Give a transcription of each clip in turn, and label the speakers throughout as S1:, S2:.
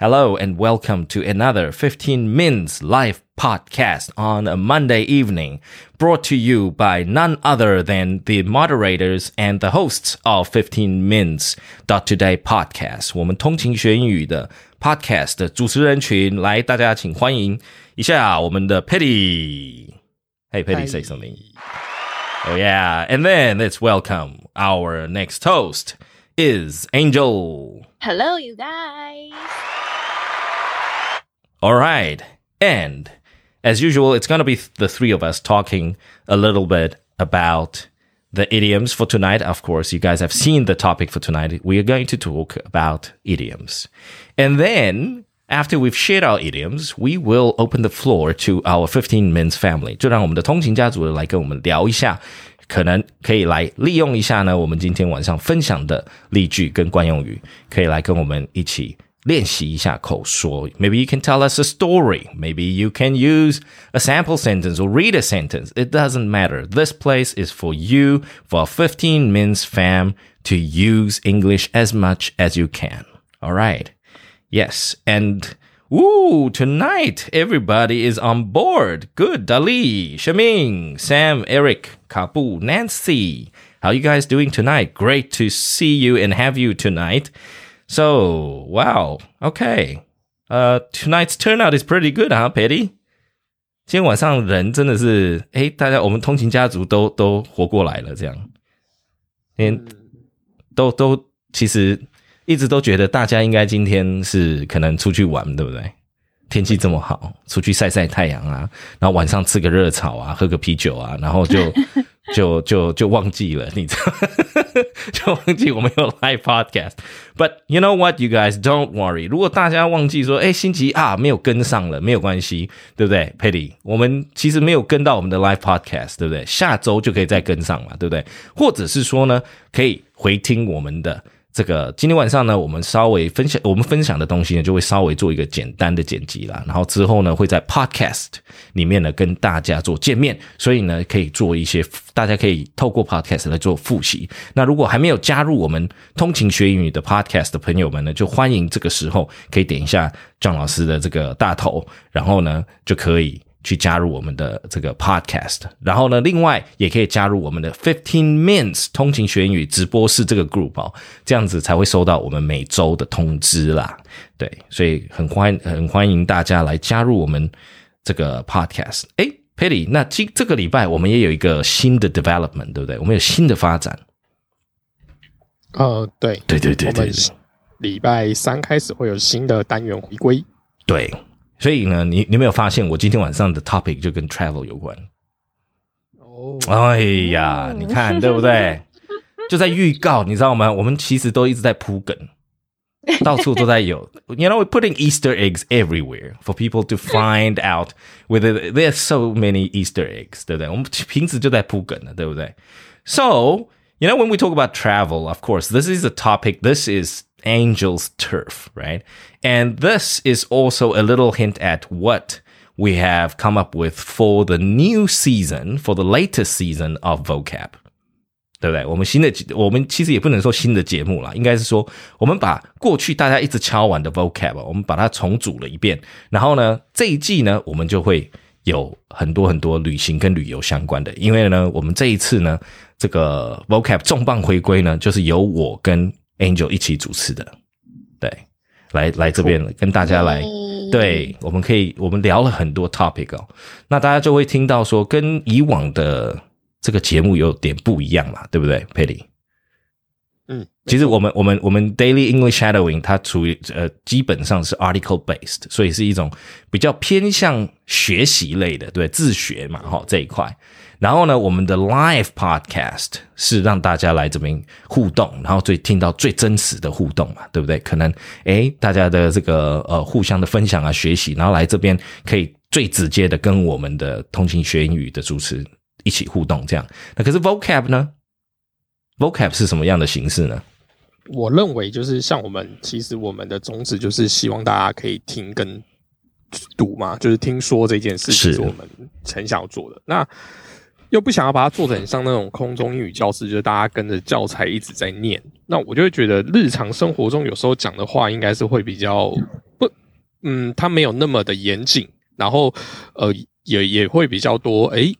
S1: Hello and welcome to another 15 Minutes Live podcast on a Monday evening, brought to you by none other than the moderators and the hosts of 15 Minutes Today podcast. 我们通勤学英语的 podcast 的主持人群，来，大家请欢迎一下我们的 Petty。Hey Petty, say something. Oh yeah, and then let's welcome our next host is Angel.
S2: Hello, you guys.
S1: All right. And as usual, it's going to be the three of us talking a little bit about the idioms for tonight. Of course, you guys have seen the topic for tonight. We are going to talk about idioms. And then after we've shared our idioms, we will open the floor to our 15 Mins family. 就让我们的通勤家族来跟我们聊一下，可能可以来利用一下呢，我们今天晚上分享的例句跟惯用语，可以来跟我们一起练习一下口说。Maybe you can tell us a story. Maybe you can use a sample sentence or read a sentence. It doesn't matter. This place is for you, for 15 minutes fam, to use English as much as you can. All right. Yes. And Ooh, tonight everybody is on board. Good. Dali, Shaming, Sam, Eric, Kabu, Nancy. How you guys doing tonight? Great to see you and have you tonight. So, wow. Okay. Uh, tonight's turnout is pretty good, huh, Petty? 今天晚上人真的是，哎，大家我们通勤家族都都活过来了，这样，嗯，都都其实一直都觉得大家应该今天是可能出去玩，对不对？ 天气这么好，出去晒晒太阳啊，然后晚上吃个热炒啊，喝个啤酒啊，然后就 就就就忘记了，你知道，就忘记我们有 live podcast。But you know what, you guys don't worry。如果大家忘记说，哎，星期啊没有跟上了，没有关系，对不对？Patty，我们其实没有跟到我们的 live podcast，对不对？下周就可以再跟上嘛，对不对？或者是说呢，可以回听我们的。这个今天晚上呢，我们稍微分享我们分享的东西呢，就会稍微做一个简单的剪辑啦。然后之后呢，会在 Podcast 里面呢跟大家做见面，所以呢，可以做一些大家可以透过 Podcast 来做复习。那如果还没有加入我们通勤学英语的 Podcast 的朋友们呢，就欢迎这个时候可以点一下张老师的这个大头，然后呢就可以。去加入我们的这个 podcast，然后呢，另外也可以加入我们的 Fifteen Minutes 通勤学英语直播室这个 group 哦，这样子才会收到我们每周的通知啦。对，所以很欢很欢迎大家来加入我们这个 podcast。哎，Patty，那今这个礼拜我们也有一个新的 development，对不对？我们有新的发展。
S3: 呃，对，
S1: 对对对对，
S3: 礼拜三开始会有新的单元回归。
S1: 对。所以呢，你你没有发现我今天晚上的 topic 就跟 travel 有关？哦，哎呀，你看对不对？就在预告，你知道吗？我们其实都一直在铺梗，到处都在有。You know, we're putting Easter eggs everywhere for people to find out whether there's so many Easter eggs，对不对？我们平时就在铺梗了，对不对？So, you know, when we talk about travel, of course, this is a topic. This is Angel's turf, right? And this is also a little hint at what we have come up with for the new season, for the latest season of vocab. 对不对？我们新的，我们其实也不能说新的节目啦，应该是说我们把过去大家一直敲完的 vocab，我们把它重组了一遍。然后呢，这一季呢，我们就会有很多很多旅行跟旅游相关的。因为呢，我们这一次呢，这个 vocab 重磅回归呢，就是由我跟 Angel 一起主持的，对，来来这边跟大家来，对，我们可以我们聊了很多 topic 哦，那大家就会听到说跟以往的这个节目有点不一样嘛，对不对，Patty？嗯，其实我们我们我们 Daily English Shadowing 它处于呃基本上是 article based，所以是一种比较偏向学习类的，对，自学嘛，哈这一块。然后呢，我们的 live podcast 是让大家来这边互动，然后最听到最真实的互动嘛，对不对？可能诶，大家的这个呃互相的分享啊、学习，然后来这边可以最直接的跟我们的通勤学英语的主持一起互动，这样。那可是 vocab 呢？vocab 是什么样的形式呢？
S3: 我认为就是像我们，其实我们的宗旨就是希望大家可以听跟读嘛，就是听说这件事情是我们很想要做的。那又不想要把它做成像那种空中英语教室，就是大家跟着教材一直在念。那我就会觉得日常生活中有时候讲的话，应该是会比较不嗯，它没有那么的严谨，然后呃，也也会比较多，诶，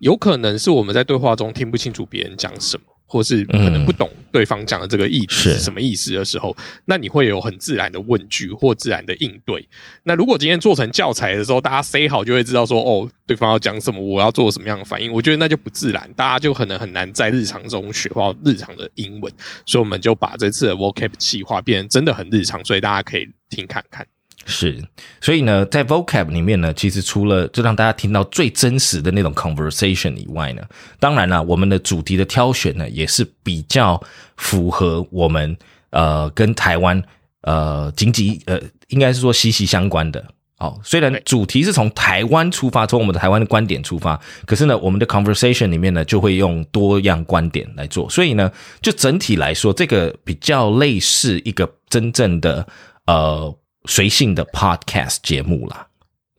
S3: 有可能是我们在对话中听不清楚别人讲什么。或是可能不懂对方讲的这个意思是什么意思的时候，那你会有很自然的问句或自然的应对。那如果今天做成教材的时候，大家 say 好就会知道说哦，对方要讲什么，我要做什么样的反应。我觉得那就不自然，大家就可能很难在日常中学到日常的英文。所以我们就把这次的 vocab 计划变成真的很日常，所以大家可以听看看。
S1: 是，所以呢，在 vocab 里面呢，其实除了就让大家听到最真实的那种 conversation 以外呢，当然了，我们的主题的挑选呢，也是比较符合我们呃跟台湾呃紧急呃，应该是说息息相关的。哦，虽然主题是从台湾出发，从我们的台湾的观点出发，可是呢，我们的 conversation 里面呢，就会用多样观点来做。所以呢，就整体来说，这个比较类似一个真正的呃。随性的 podcast 节目啦，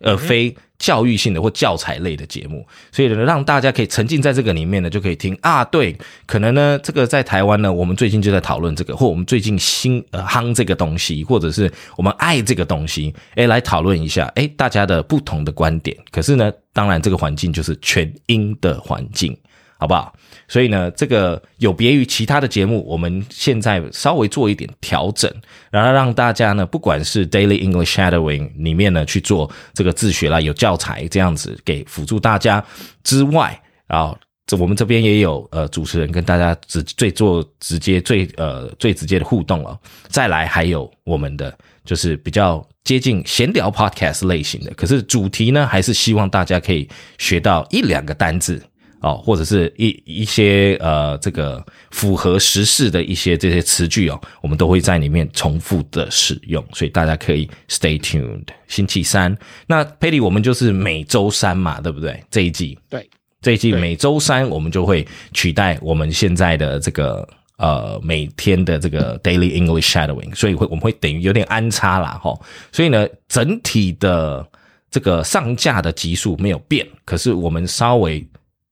S1: 而非教育性的或教材类的节目，所以呢，让大家可以沉浸在这个里面呢，就可以听啊。对，可能呢，这个在台湾呢，我们最近就在讨论这个，或我们最近新呃夯这个东西，或者是我们爱这个东西，哎，来讨论一下，哎，大家的不同的观点。可是呢，当然这个环境就是全英的环境。好不好？所以呢，这个有别于其他的节目，我们现在稍微做一点调整，然后让大家呢，不管是 Daily English Shadowing 里面呢去做这个自学啦，有教材这样子给辅助大家之外，啊，这我们这边也有呃主持人跟大家直最做直接最呃最直接的互动了。再来还有我们的就是比较接近闲聊 Podcast 类型的，可是主题呢，还是希望大家可以学到一两个单字。哦，或者是一一些呃，这个符合时事的一些这些词句哦，我们都会在里面重复的使用，所以大家可以 stay tuned。星期三，那佩里我们就是每周三嘛，对不对？这一季，
S3: 对，
S1: 这一季每周三我们就会取代我们现在的这个呃每天的这个 daily English shadowing，所以会我们会等于有点安插啦，哈。所以呢，整体的这个上架的集数没有变，可是我们稍微。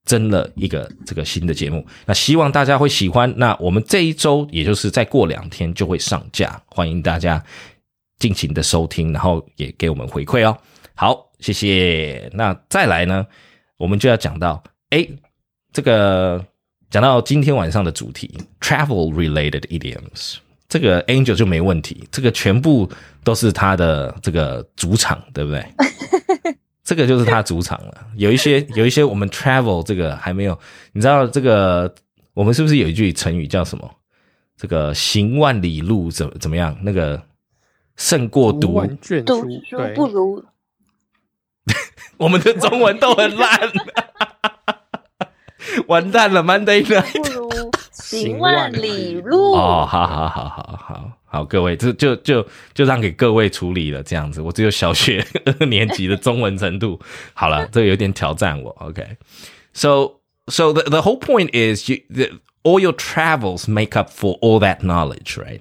S1: 增了一个这个新的节目，那希望大家会喜欢。那我们这一周，也就是再过两天就会上架，欢迎大家尽情的收听，然后也给我们回馈哦。好，谢谢。那再来呢，我们就要讲到，哎，这个讲到今天晚上的主题，travel related idioms，这个 Angel 就没问题，这个全部都是他的这个主场，对不对？这个就是他主场了。有一些有一些我们 travel 这个还没有，你知道这个我们是不是有一句成语叫什么？这个行万里路怎怎么样？那个胜过读
S3: 读
S2: 书不如。
S1: 我们的中文都很烂，完蛋了，Monday night
S2: 不如行万里路。
S1: 哦，好好好好好。好，各位，就就就就让给各位处理了，这样子，我只有小学二年级的中文程度。好了，这有点挑战我。OK，so so the the whole point is you all your travels make up for all that knowledge, right?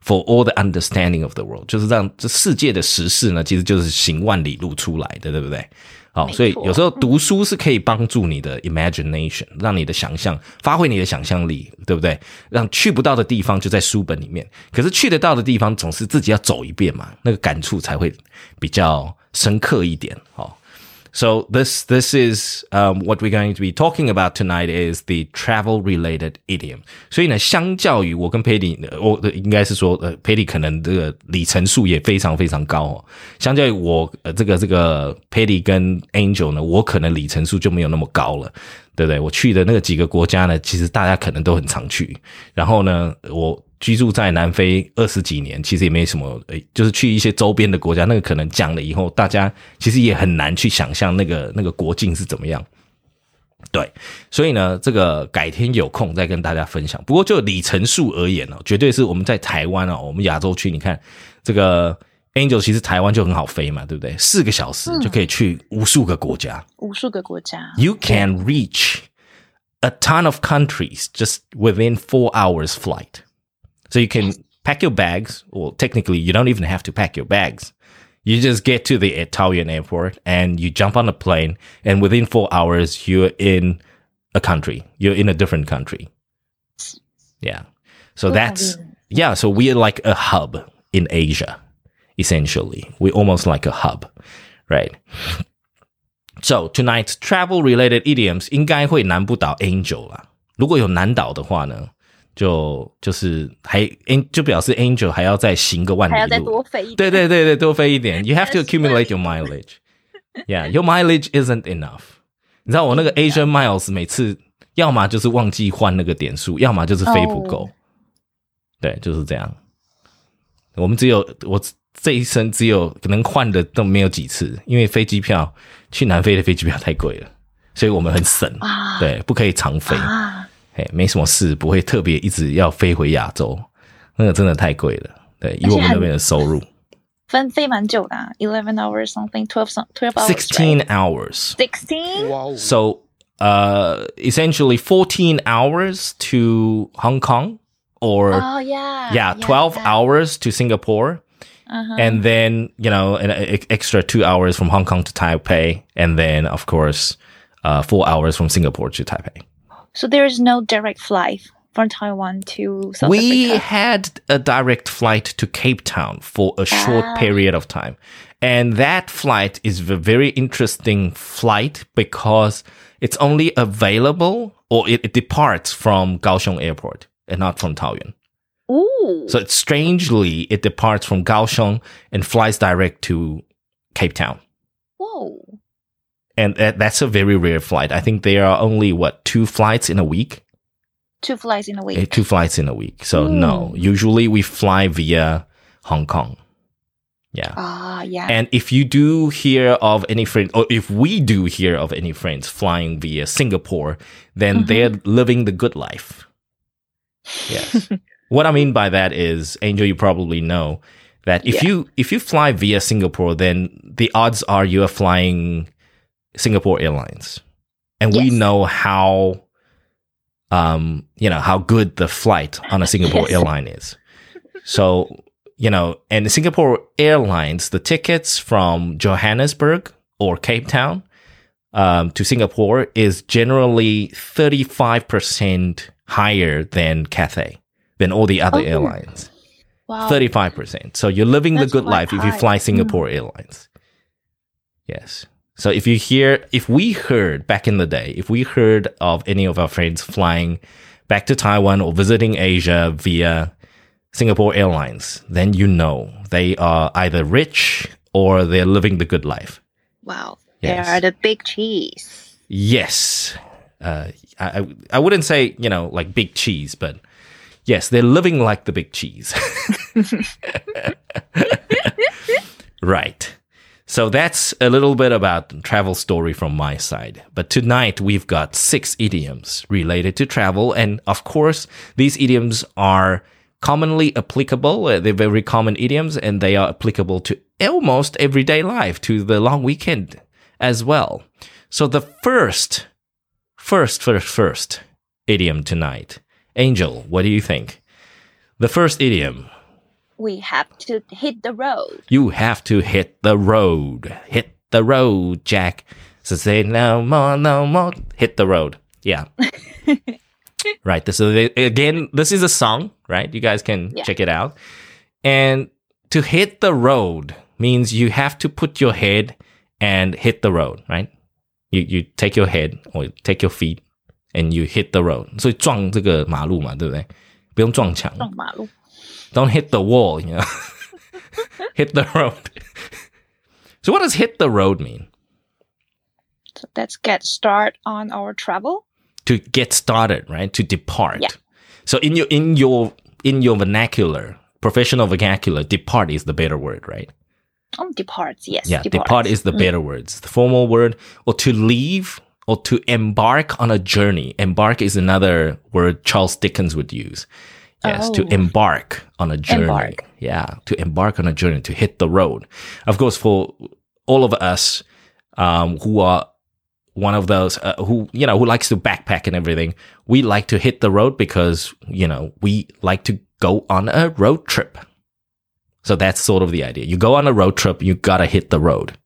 S1: For all the understanding of the world，就是让这世界的时事呢，其实就是行万里路出来的，对不对？好，所以有时候读书是可以帮助你的 imagination，让你的想象发挥你的想象力，对不对？让去不到的地方就在书本里面，可是去得到的地方总是自己要走一遍嘛，那个感触才会比较深刻一点。好。So this this is um, what we're going to be talking about tonight is the travel related idiom. 所以呢，相较于我跟 Patty，我应该是说，呃，Patty 可能这个里程数也非常非常高哦。相较于我，呃，这个这个 Patty 跟 Angel 呢，我可能里程数就没有那么高了，对不对？我去的那个几个国家呢，其实大家可能都很常去。然后呢，我。 居住在南非二十几年，其实也没什么，诶，就是去一些周边的国家，那个可能讲了以后，大家其实也很难去想象那个那个国境是怎么样。对，所以呢，这个改天有空再跟大家分享。不过就里程数而言呢，绝对是我们在台湾哦，我们亚洲区，你看这个 Angel，其实台湾就很好飞嘛，对不对？四个小时就可以去无数个国家，
S2: 无数个国家。
S1: You can reach a ton of countries just within four hours flight. So you can pack your bags. Well, technically, you don't even have to pack your bags. You just get to the Taoyuan airport and you jump on a plane, and within four hours, you're in a country. You're in a different country. Yeah. So that's, yeah. So we're like a hub in Asia, essentially. We're almost like a hub, right? So tonight's travel related idioms 应该会难不倒 Angel 啦。如果有难倒的话呢，就就是还就表示 Angel 还要再行个万里
S2: 还要再
S1: 路。
S2: 多飞一点。
S1: 对对对对，多飞一点。You have to accumulate your mileage. Yeah, your mileage isn't enough. 你知道我那个 Asian miles 每次要么就是忘记换那个点数，要么就是飞不够。
S2: 哦
S1: 对，就是这样。我们只有我这一生只有能换的都没有几次，因为飞机票去南非的飞机票太贵了，所以我们很省。
S2: 啊
S1: 对，不可以常飞。
S2: 啊，
S1: 哎，没什么事，不会特别一直要飞回亚洲，那个真的太贵了。对，以我们那边的收入
S2: 分飞蛮久的啊，eleven hours something twelve some twelve hours
S1: ，sixteen hours。
S2: sixteen
S3: 哇哦，
S1: So, uh, essentially 14 hours to Hong Kong or,
S2: Oh yeah
S1: yeah, 12 hours to Singapore.
S2: Uh-huh.
S1: And then, you know, an e- extra two hours from Hong Kong to Taipei. And then, of course, uh, four hours from Singapore to Taipei.
S2: So there is no direct flight from Taiwan to South Africa.
S1: we
S2: Africa.
S1: had a direct flight to Cape Town for a short
S2: Ah.
S1: period of time. And that flight is a very interesting flight because it's only available or it, it departs from Kaohsiung Airport and not from Taoyuan.
S2: Ooh.
S1: So it's strangely, it departs from Kaohsiung and flies direct to Cape Town.
S2: Whoa.
S1: And that, that's a very rare flight. I think there are only, what, two flights in a week?
S2: Two flights in a
S1: Eh,
S2: week.
S1: two flights in a week. So no, usually we fly via Hong Kong. Yeah.
S2: Ah, yeah.
S1: And if you do hear of any friends, or if we do hear of any friends flying via Singapore, then they're living the good life. Yes. what I mean by that is, Angel, you probably know that if
S2: Yeah.
S1: you if you fly via Singapore, then the odds are you are flying Singapore Airlines, and we know how, um, you know how good the flight on a Singapore
S2: Yes.
S1: airline is. So you know, and Singapore Airlines, the tickets from Johannesburg or Cape Town um, to Singapore is generally 35% higher than Cathay, than all the other
S2: Oh.
S1: airlines.
S2: wow.
S1: 35%. So you're living the good life if you fly Singapore Airlines. Yes. So if you hear, if we heard back in the day, if we heard of any of our friends flying back to Taiwan or visiting Asia via Singapore Airlines, then you know they are either rich or they're living the good life.
S2: Wow.
S1: Yes.
S2: They are the big cheese.
S1: Yes. Uh, I, I I wouldn't say, you know, like big cheese, but yes, they're living like the big cheese. right. So that's a little bit about travel story from my side. But tonight we've got six idioms related to travel. And of course, these idioms are commonly applicable. Uh, They're very common idioms and they are applicable to almost everyday life, to the long weekend as well. So the first, first, first, first idiom tonight. Angel, what do you think? The first idiom,
S2: We have to hit the road.
S1: you have to hit the road. Hit the road, Jack. So say no more, no more. Hit the road. Yeah. right. So they- again, this is a song, right? You guys can
S2: Yeah.
S1: check it out. And to hit the road means you have to put your head and hit the road, right? You you take your head or take your feet and you hit the road. 所以撞这个马路嘛，对不对？不用撞墙。
S2: 撞马路。
S1: Don't hit the wall, you know. hit the road. so what does hit the road mean?
S2: So let's get start on our travel.
S1: To get started, right? To depart.
S2: Yeah.
S1: So in your in your in your vernacular, professional vernacular, depart is the better word, right?
S2: Um, oh, departs. Yes.
S1: Yeah, depart, is the mm. better word. It's the formal word. Or to leave or to embark on a journey. Embark is another word Charles Dickens would use. Yes, to
S2: Oh.
S1: embark on a journey.
S2: Embark.
S1: Yeah, to embark on a journey, to hit the road. Of course, for all of us um, who are one of those uh, who you know who likes to backpack and everything, we like to hit the road because you know we like to go on a road trip. So that's sort of the idea. You go on a road trip, you gotta hit the road.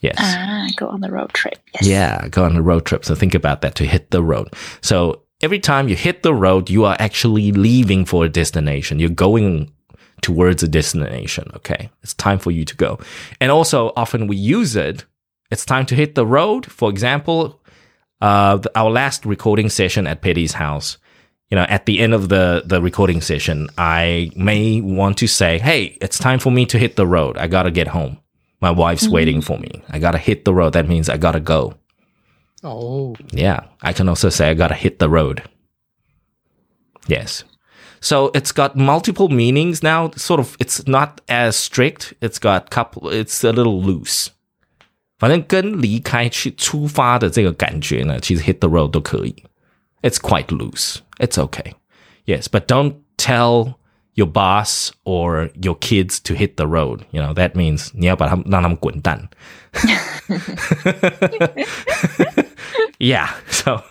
S1: Yes.
S2: Ah, go on the road trip. Yes.
S1: Yeah, go on a road trip. So think about that to hit the road. So every time you hit the road, you are actually leaving for a destination. You're going towards a destination. Okay. It's time for you to go. And also often we use it. It's time to hit the road. For example, uh, our last recording session at Petty's house, you know, at the end of the, the recording session, I may want to say, Hey, it's time for me to hit the road. I got to get home. My wife's waiting for me. I got to hit the road. That means I got to go.
S3: Oh,
S1: Yeah. I can also say I got to hit the road. Yes. So it's got multiple meanings now. Sort of, it's not as strict. It's got couple. It's a little loose. 反正跟离开去出发的这个感觉呢，其实 hit the road 都可以。It's quite loose. It's okay. Yes, but don't tell your boss or your kids to hit the road. You know that means 你要把他们让他们滚蛋。 Yeah. So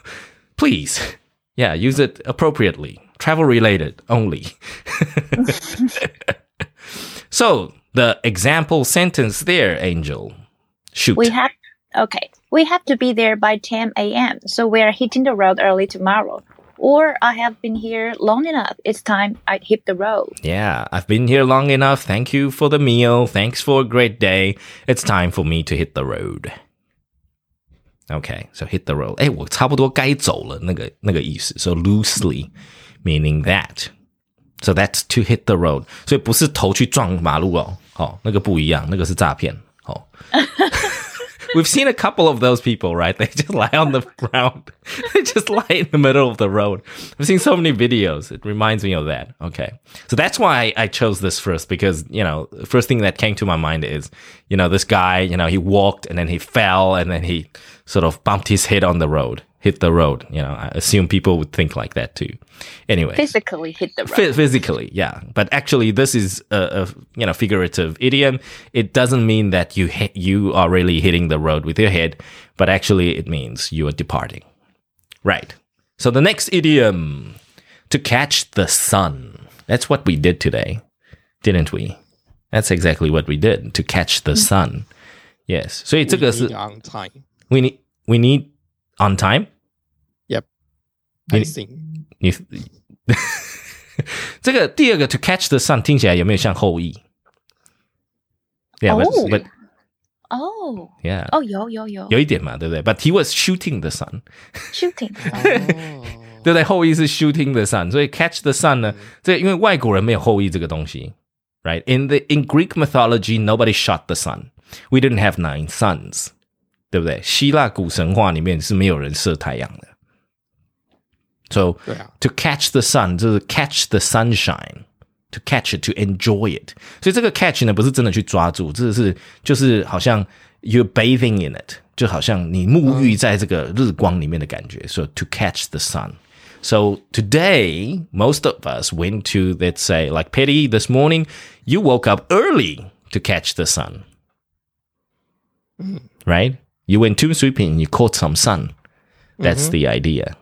S1: please, yeah, use it appropriately. Travel related only. so the example sentence there, Angel. Shoot.
S2: We have okay. We have to be there by 10 a.m. So we are hitting the road early tomorrow. Or I have been here long enough. It's time I hit the road.
S1: yeah, I've been here long enough. Thank you for the meal. Thanks for a great day. It's time for me to hit the road. Okay, so hit the road. 哎，我差不多该走了，那个那个意思。So loosely meaning that. So that's to hit the road. 所以不是头去撞马路哦，哦，那个不一样，那个是诈骗。哦。 We've seen a couple of those people, right? They just lie on the ground. they just lie in the middle of the road. I've seen so many videos. It reminds me of that. Okay. So that's why I chose this first because, you know, first thing that came to my mind is, you know, this guy, you know, he walked and then he fell and then he sort of bumped his head on the road, hit the road. You know, I assume people would think like that too. Anyway,
S2: physically hit the road.
S1: F- physically, yeah. But actually, this is a, a, you know figurative idiom. It doesn't mean that you you are really hitting the road with your head, but actually, it means you are departing. Right. So the next idiom, to catch the sun. That's what we did today, didn't we? That's exactly what we did to catch the mm. sun. Yes. So it
S3: took us on time.
S1: We need we need on time.
S3: Yep. I
S1: You-
S3: think.
S1: 你这个第二个 to catch the sun 听起来有没有像后羿？Yeah, but,
S2: Oh.
S1: but
S2: Oh.
S1: yeah,
S2: Oh, yo, yo, yo.
S1: 有一点嘛，对不对？But he was shooting the sun，
S2: Shooting.
S3: 哦，
S1: 对不对？后羿是 shooting the sun，所以 catch the sun 呢，这因为外国人没有后羿这个东西，right？In the in Greek mythology, nobody shot the sun. We didn't have nine suns，对不对？希腊古神话里面是没有人射太阳的。 So
S3: 对啊，
S1: to catch the sun 就是 catch the sunshine。To catch it, to enjoy it，所以这个 catch 呢不是真的去抓住，这是就是好像 you're bathing in it，就好像你沐浴在这个日光里面的感觉。So to catch the sun. So today, most of us went to let's say like Petty this morning. You woke up early to catch the sun, right? You went to sweeping, you caught some sun. That's the idea.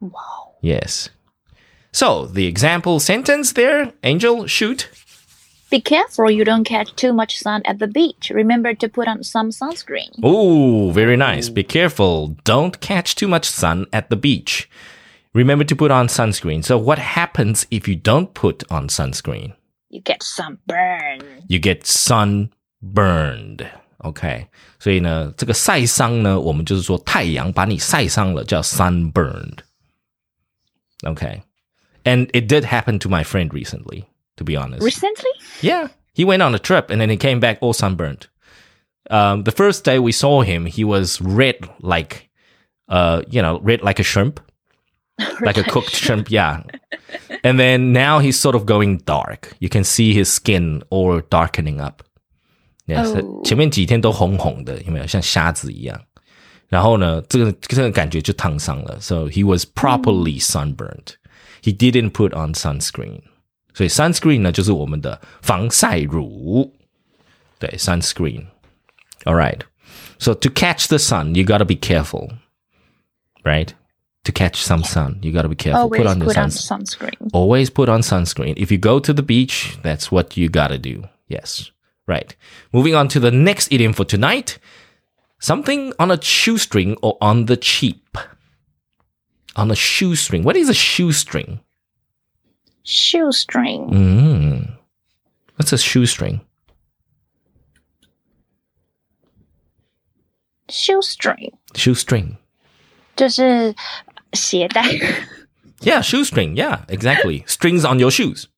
S2: Wow.
S1: Yes. So the example sentence there, Angel, shoot.
S2: Be careful you don't catch too much sun at the beach. Remember to put on some sunscreen.
S1: Oh, very nice. Be careful. Don't catch too much sun at the beach. Remember to put on sunscreen. So what happens if you don't put on sunscreen?
S2: You get sunburn.
S1: You get sunburned. OK，所以呢，这个晒伤呢，我们就是说太阳把你晒伤了，叫 sunburned。 OK，and it did happen to my friend recently. To be honest,
S2: Recently?
S1: Yeah, he went on a trip and then he came back all sunburned. Um, the first day we saw him, he was red like, uh, you know, red like a shrimp, like a cooked shrimp. Yeah. And then now he's sort of going dark. You can see his skin all darkening up. Yes，、
S2: Oh.
S1: 前面几天都红红的，有没有像虾子一样？ 然后呢，这个这个感觉就烫伤了。So he was properly sunburned. He didn't put on sunscreen. 所以 sunscreen 呢，就是我们的防晒乳。对，sunscreen。All right. So to catch the sun, you gotta be careful, right? To catch some sun, you gotta be careful.
S2: Always
S1: put on your
S2: put on
S1: sunscreen.
S2: sunscreen.
S1: Always put on sunscreen. If you go to the beach, that's what you gotta do. Yes. Right. Moving on to the next idiom for tonight. Something on a shoestring or on the cheap. On a shoestring. What is a shoestring?
S2: Shoestring.
S1: Mm. What's a shoestring?
S2: Shoestring
S1: Shoestring.
S2: 就是鞋带。
S1: Yeah, shoestring. Yeah, exactly. Strings on your shoes.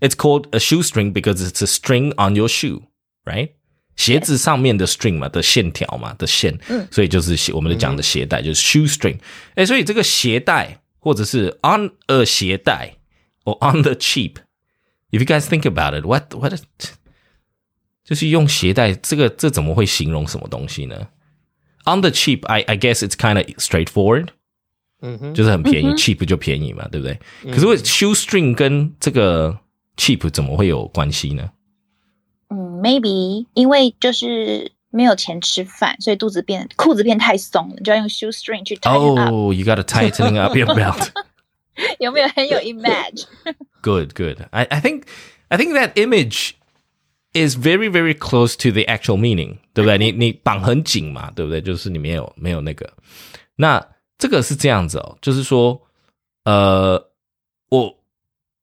S1: It's called a shoestring because it's a string on your shoe, right? 鞋子上面的 string 嘛的线条嘛的线，所以就是鞋我们讲的鞋带就是 shoestring。哎，所以这个鞋带或者是 on a 鞋带 or on the cheap。If you guys think about it, what what 就是用鞋带，这个这怎么会形容什么东西呢？On the cheap, I I guess it's kind of straightforward.
S3: 嗯哼，
S1: 就是很便宜、c h e a p 就便宜嘛，对不对？可是为 shoestring 跟这个 cheap 怎么会有关系呢？
S2: 嗯，maybe 因为就是没有钱吃饭，所以肚子变裤子变太松了，就要用 shoestring 去 tighten up。
S1: Oh, you got to tighten up your belt.
S2: 有没有很有 image？
S1: Good, good. I, I think I think that image is very, very close to the actual meaning，对不对？你你绑很紧嘛，对不对？就是你没有没有那个。那这个是这样子哦，就是说，呃，我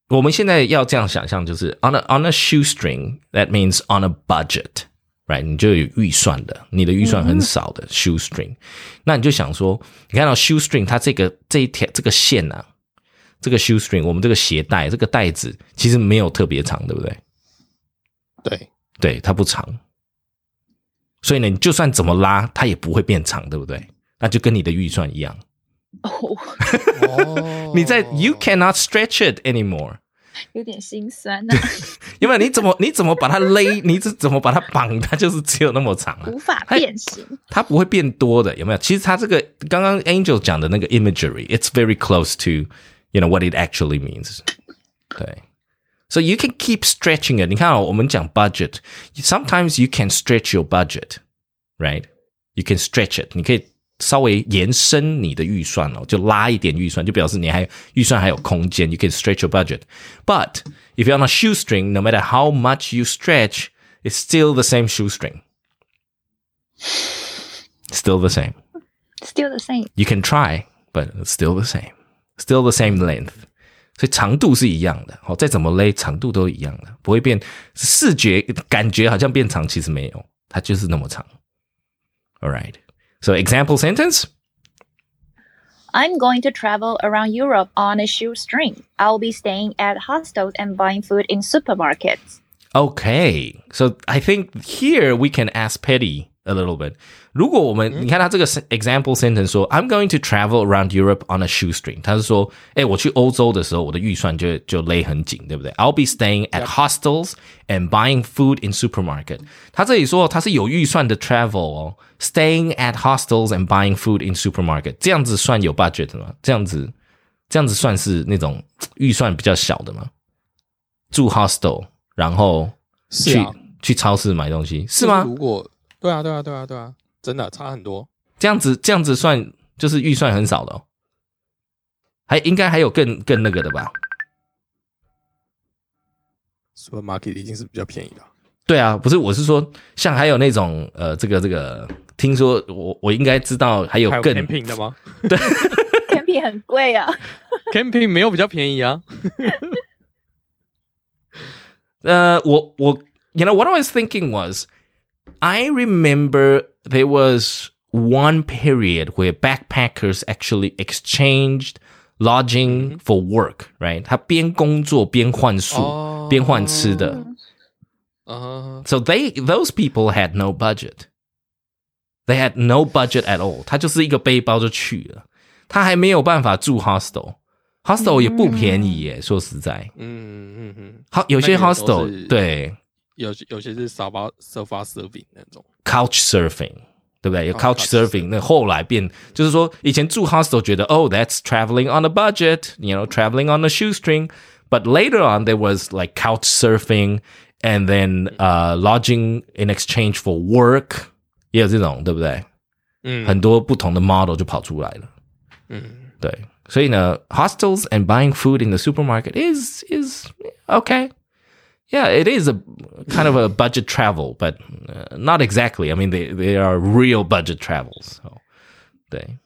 S1: 我们现在要这样想象，就是 on a on a shoestring that means on a budget。right，你就有预算的，你的预算很少的、shoestring，那你就想说，你看到 shoestring 它这个这一条这个线啊，这个 shoestring 我们这个鞋带这个带子其实没有特别长，对不对？
S3: 对，
S1: 对，它不长，所以呢，你就算怎么拉，它也不会变长，对不对？那就跟你的预算一样，
S2: 哦，
S3: 哦
S1: 你在 you cannot stretch it anymore。
S2: 有点心酸呢、
S1: 因为你怎么你怎么把它勒，你怎怎么把它绑，它就是只有那么长啊，
S2: 无法变形。
S1: 它不会变多的，有没有？其实它这个刚刚 Angel 讲的那个 imagery，it's very close to you know what it actually means。对，so you can keep stretching it。你看哦，我们讲 budget，sometimes you can stretch your budget，right？You can stretch it，你可以 稍微延伸你的预算哦，就拉一点预算，就表示你还预算还有空间。You can stretch your budget, but if you're on a shoestring, no matter how much you stretch, it's still the same shoestring. Still the same.
S2: Still the same。
S1: You can try, but it's still the same. Still the same length. 所以长度是一样的，好，再怎么勒，长度都一样的，不会变。视觉感觉好像变长，其实没有，它就是那么长。All right. So example sentence.
S2: I'm going to travel around Europe on a shoestring. I'll be staying at hostels and buying food in supermarkets.
S1: Okay, so I think here we can ask Petty a little bit. 如果我们、你看他这个 example sentence 说，I'm going to travel around Europe on a shoestring，他是说，哎，我去欧洲的时候，我的预算就就勒很紧，对不对？I'll be staying at hostels and buying food in supermarket。他这里说他是有预算的 travel 哦，staying at hostels and buying food in supermarket，这样子算有 budget 吗？这样子这样子算是那种预算比较小的吗？住 hostel，然后去、
S3: 是啊，
S1: 去超市买东西是
S3: 就是
S1: 吗？
S3: 如果 对啊，对啊，对啊，对啊，真的差很多。
S1: 这样子这样子算就是预算很少了、哦，还应该还有更更那个的吧
S3: ？supermarket 已经是比较便宜的，
S1: 对啊，不是，我是说，像还有那种呃，这个这个，听说我我应该知道还有更
S3: camping 的吗
S2: camping 很贵啊。
S3: ？camping 没有比较便宜啊。
S1: 呃，我我，you know what I was thinking was, I remember there was one period where backpackers actually exchanged lodging for work, right? 他边工作边换宿，
S3: 哦
S1: 边换吃的。
S3: 啊，
S1: So they those people had no budget. They had no budget at all. 他就是一个背包就去了，他还没有办法住 hostel。hostel 也不便宜耶，说实在，
S3: 嗯嗯嗯，
S1: 好有些
S3: 那个都
S1: hostel
S3: 是
S1: 对
S3: 有有些是沙发 sofa serving 那种。
S1: couch surfing，对不对？有
S3: 哦
S1: couch
S3: couch
S1: surfing，那后来变就是说，以前住 hostel 觉得，oh that's traveling on a budget，you know traveling on a shoestring，but later on there was like couch surfing and then uh lodging in exchange for work，也有这种，对不对？
S3: 嗯
S1: 很多不同的 model 就跑出来了。
S3: 嗯，
S1: 对，所以呢，hostels and buying food in the supermarket is is okay. Yeah, it is a kind of a budget travel, but uh, not exactly. I mean, they they are real budget travels. So, 对.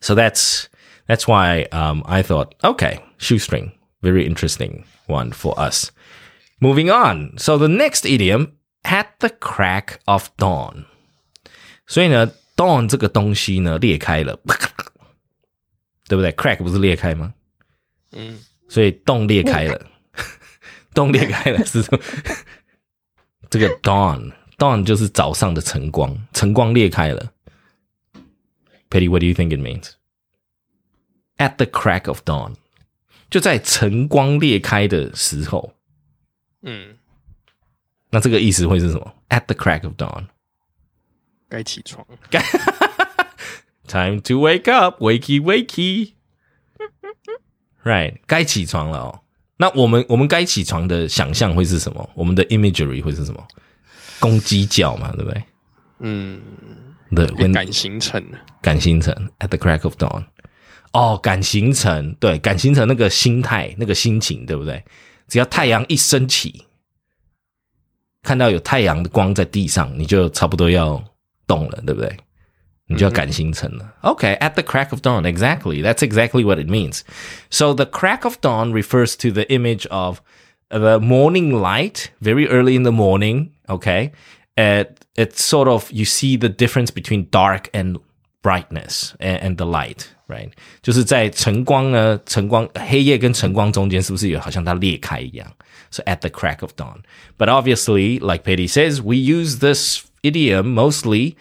S1: so that's that's why um, I thought, okay, shoestring, very interesting one for us. Moving on. So the next idiom, at the crack of dawn. 所以呢，dawn 这个东西呢裂开了，对不对？crack 不是裂开吗？
S3: 嗯，
S1: 所以洞裂开了， 洞裂开了是这个 dawn，dawn 就是早上的晨光，晨光裂开了。Petty, what do you think it means? At the crack of dawn，就在晨光裂开的时候。
S3: 嗯，
S1: 那这个意思会是什么？At the crack of dawn，
S3: 该起床。
S1: Time to wake up, wakey wakey. Right，该起床了哦。 那我们我们该起床的想象会是什么？我们的 imagery 会是什么？公鸡叫嘛，对不对？
S3: 嗯，
S1: 对，
S3: 赶行程。
S1: 赶行程 at the crack of dawn。哦，赶行程，对，赶行程那个心态、那个心情，对不对？只要太阳一升起，看到有太阳的光在地上，你就差不多要动了，对不对？你就要赶行程了。Okay, at the crack of dawn, exactly. That's exactly what it means. So the crack of dawn refers to the image of the morning light, very early in the morning. Okay, it, it's sort of you see the difference between dark and brightness and, and the light, right? 就是在晨光呢，晨光黑夜跟晨光中间，是不是有好像它裂开一样？So at the crack of dawn. But obviously, like Petty says, we use this idiom mostly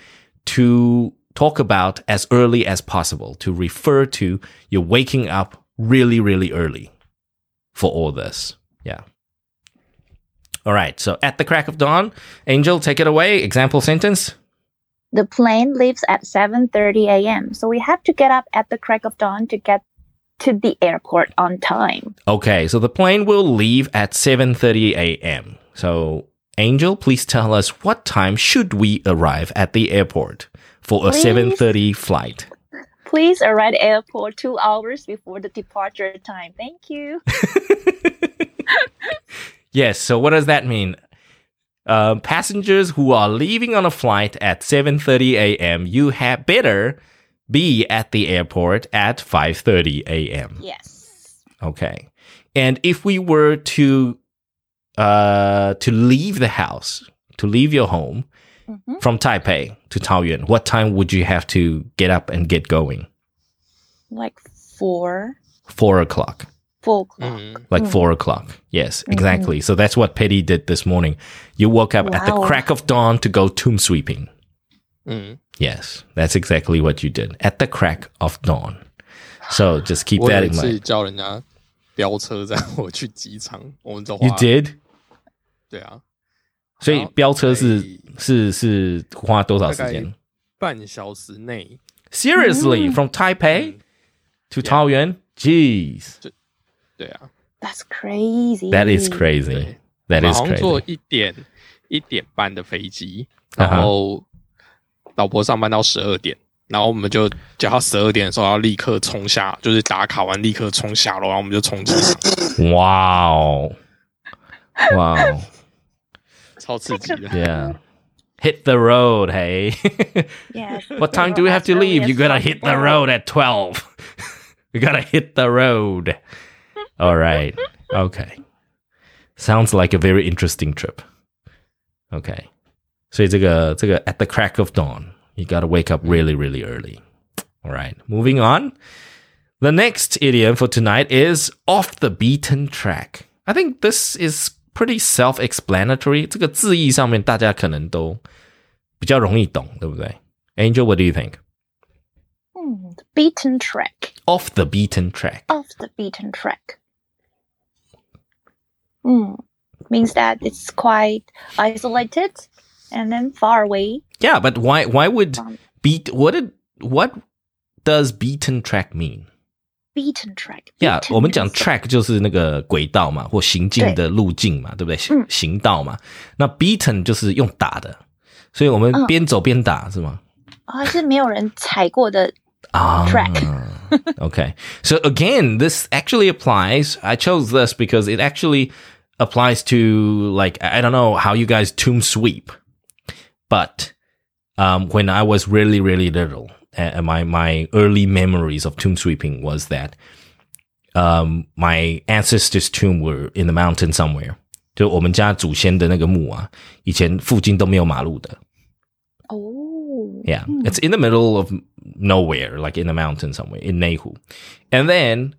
S1: to talk about as early as possible, to refer to you waking up really, really early for all this. Yeah. All right. So at the crack of dawn, Angel, take it away. Example sentence.
S2: The plane leaves at 7:30 a.m. So we have to get up at the crack of dawn to get to the airport on time.
S1: Okay. So the plane will leave at 7:30 a.m. So Angel, please tell us what time should we arrive at the airport for a 7:30 flight?
S2: Please arrive at airport two hours before the departure time. Thank you.
S1: Yes. So what does that mean? Uh, passengers who are leaving on a flight at 7:30 a.m. You had better be at the airport at 5:30 a.m.
S2: yes.
S1: Okay. And if we were to uh to leave the house, to leave your home
S2: Mhm.
S1: from Taipei to Taoyuan, what time would you have to get up and get going?
S2: Like four,
S1: Four o'clock.
S2: four o'clock.
S3: Mm.
S1: Like four o'clock. Yes, exactly. So that's what Petty did this morning. You woke up at the
S2: Wow.
S1: crack of dawn to go tomb sweeping.
S3: 嗯，
S1: Yes, that's exactly what you did at the crack of dawn. So just keep
S3: 我
S1: that
S3: 有一
S1: in
S3: 次
S1: mind.
S3: 叫人家飙车载我去机场，我们走花
S1: You did?
S3: 对啊，
S1: 所以飙车是是是花多少时间
S3: 半小时内
S1: Seriously, from Taipei to Taoyuan? Jeez.
S3: 对啊
S2: ，That's crazy.
S1: That is crazy. That
S3: 我
S1: is
S3: 好像坐
S1: crazy.
S3: 一点一点半的飞机，然后老婆上班到十二点，然后我们就叫她十二点的时候要立刻冲下，就是打卡完立刻冲下楼，然后我们就冲机场
S1: ，Wow. Wow.
S3: 超刺激的。
S1: Yeah. Hit the road, hey.
S2: Yes.
S1: what time do we have to leave? You gotta hit the road at 12. you gotta hit the road. All right. Okay. Sounds like a very interesting trip. Okay. 所以这个这个 at the crack of dawn, you gotta wake up really, really early. All right. Moving on. The next idiom for tonight is off the beaten track. I think this is pretty self-explanatory. 这个字义上面大家可能都比较容易懂，对不对？Angel, what do you think?
S2: Hmm, the beaten track.
S1: Off the beaten track.
S2: Off the beaten track. Hmm. Means that it's quite isolated and then far away
S1: Yeah, but why why would
S2: from
S1: beat what did what does beaten track mean?
S2: beaten track.
S1: Yeah，
S2: Beaten
S1: 我们讲
S2: means-
S1: track 就是那个轨道嘛，或行进的路径嘛，对不对？行
S2: 嗯
S1: 行道嘛。那 beaten 就是用打的，所以我们
S2: 嗯
S1: 边走边打、是吗？
S2: 还是没有人踩过的
S1: Ah,
S2: track.
S1: okay. So again, this actually applies. I chose this because it actually applies to like I don't know how you guys tomb sweep, but um, when I was really really little, uh, my my early memories of tomb sweeping was that um, my ancestors' tomb were in the mountain somewhere，就我们家祖先的那个墓啊，以前附近都没有马路的。
S2: 哦、oh,，Yeah,
S1: yeah, hmm. it's in the middle of nowhere, like in the mountain somewhere in Neihu, and then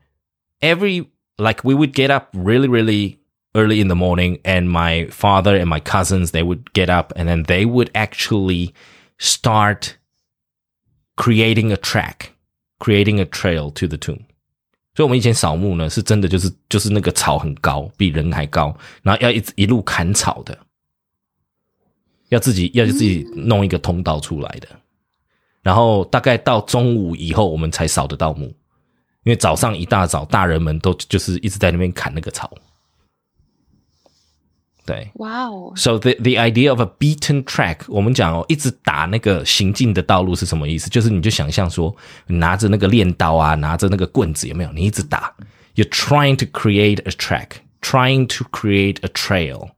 S1: every like we would get up really really early in the morning and my father and my cousins they would get up and then they would actually start creating a track, creating a trail to the tomb. 所以，我们以前扫墓呢，是真的就是就是那个草很高，比人还高，然后要一直一路砍草的，要自己要自己弄一个通道出来的。然后大概到中午以后，我们才扫得到墓，因为早上一大早，大人们都就是一直在那边砍那个草。对
S2: Wow.
S1: ，so the the idea of a beaten track，我们讲哦，一直打那个行进的道路是什么意思？就是你就想象说，你拿着那个镰刀啊，拿着那个棍子，有没有？你一直打，you're trying to create a track，trying to create a trail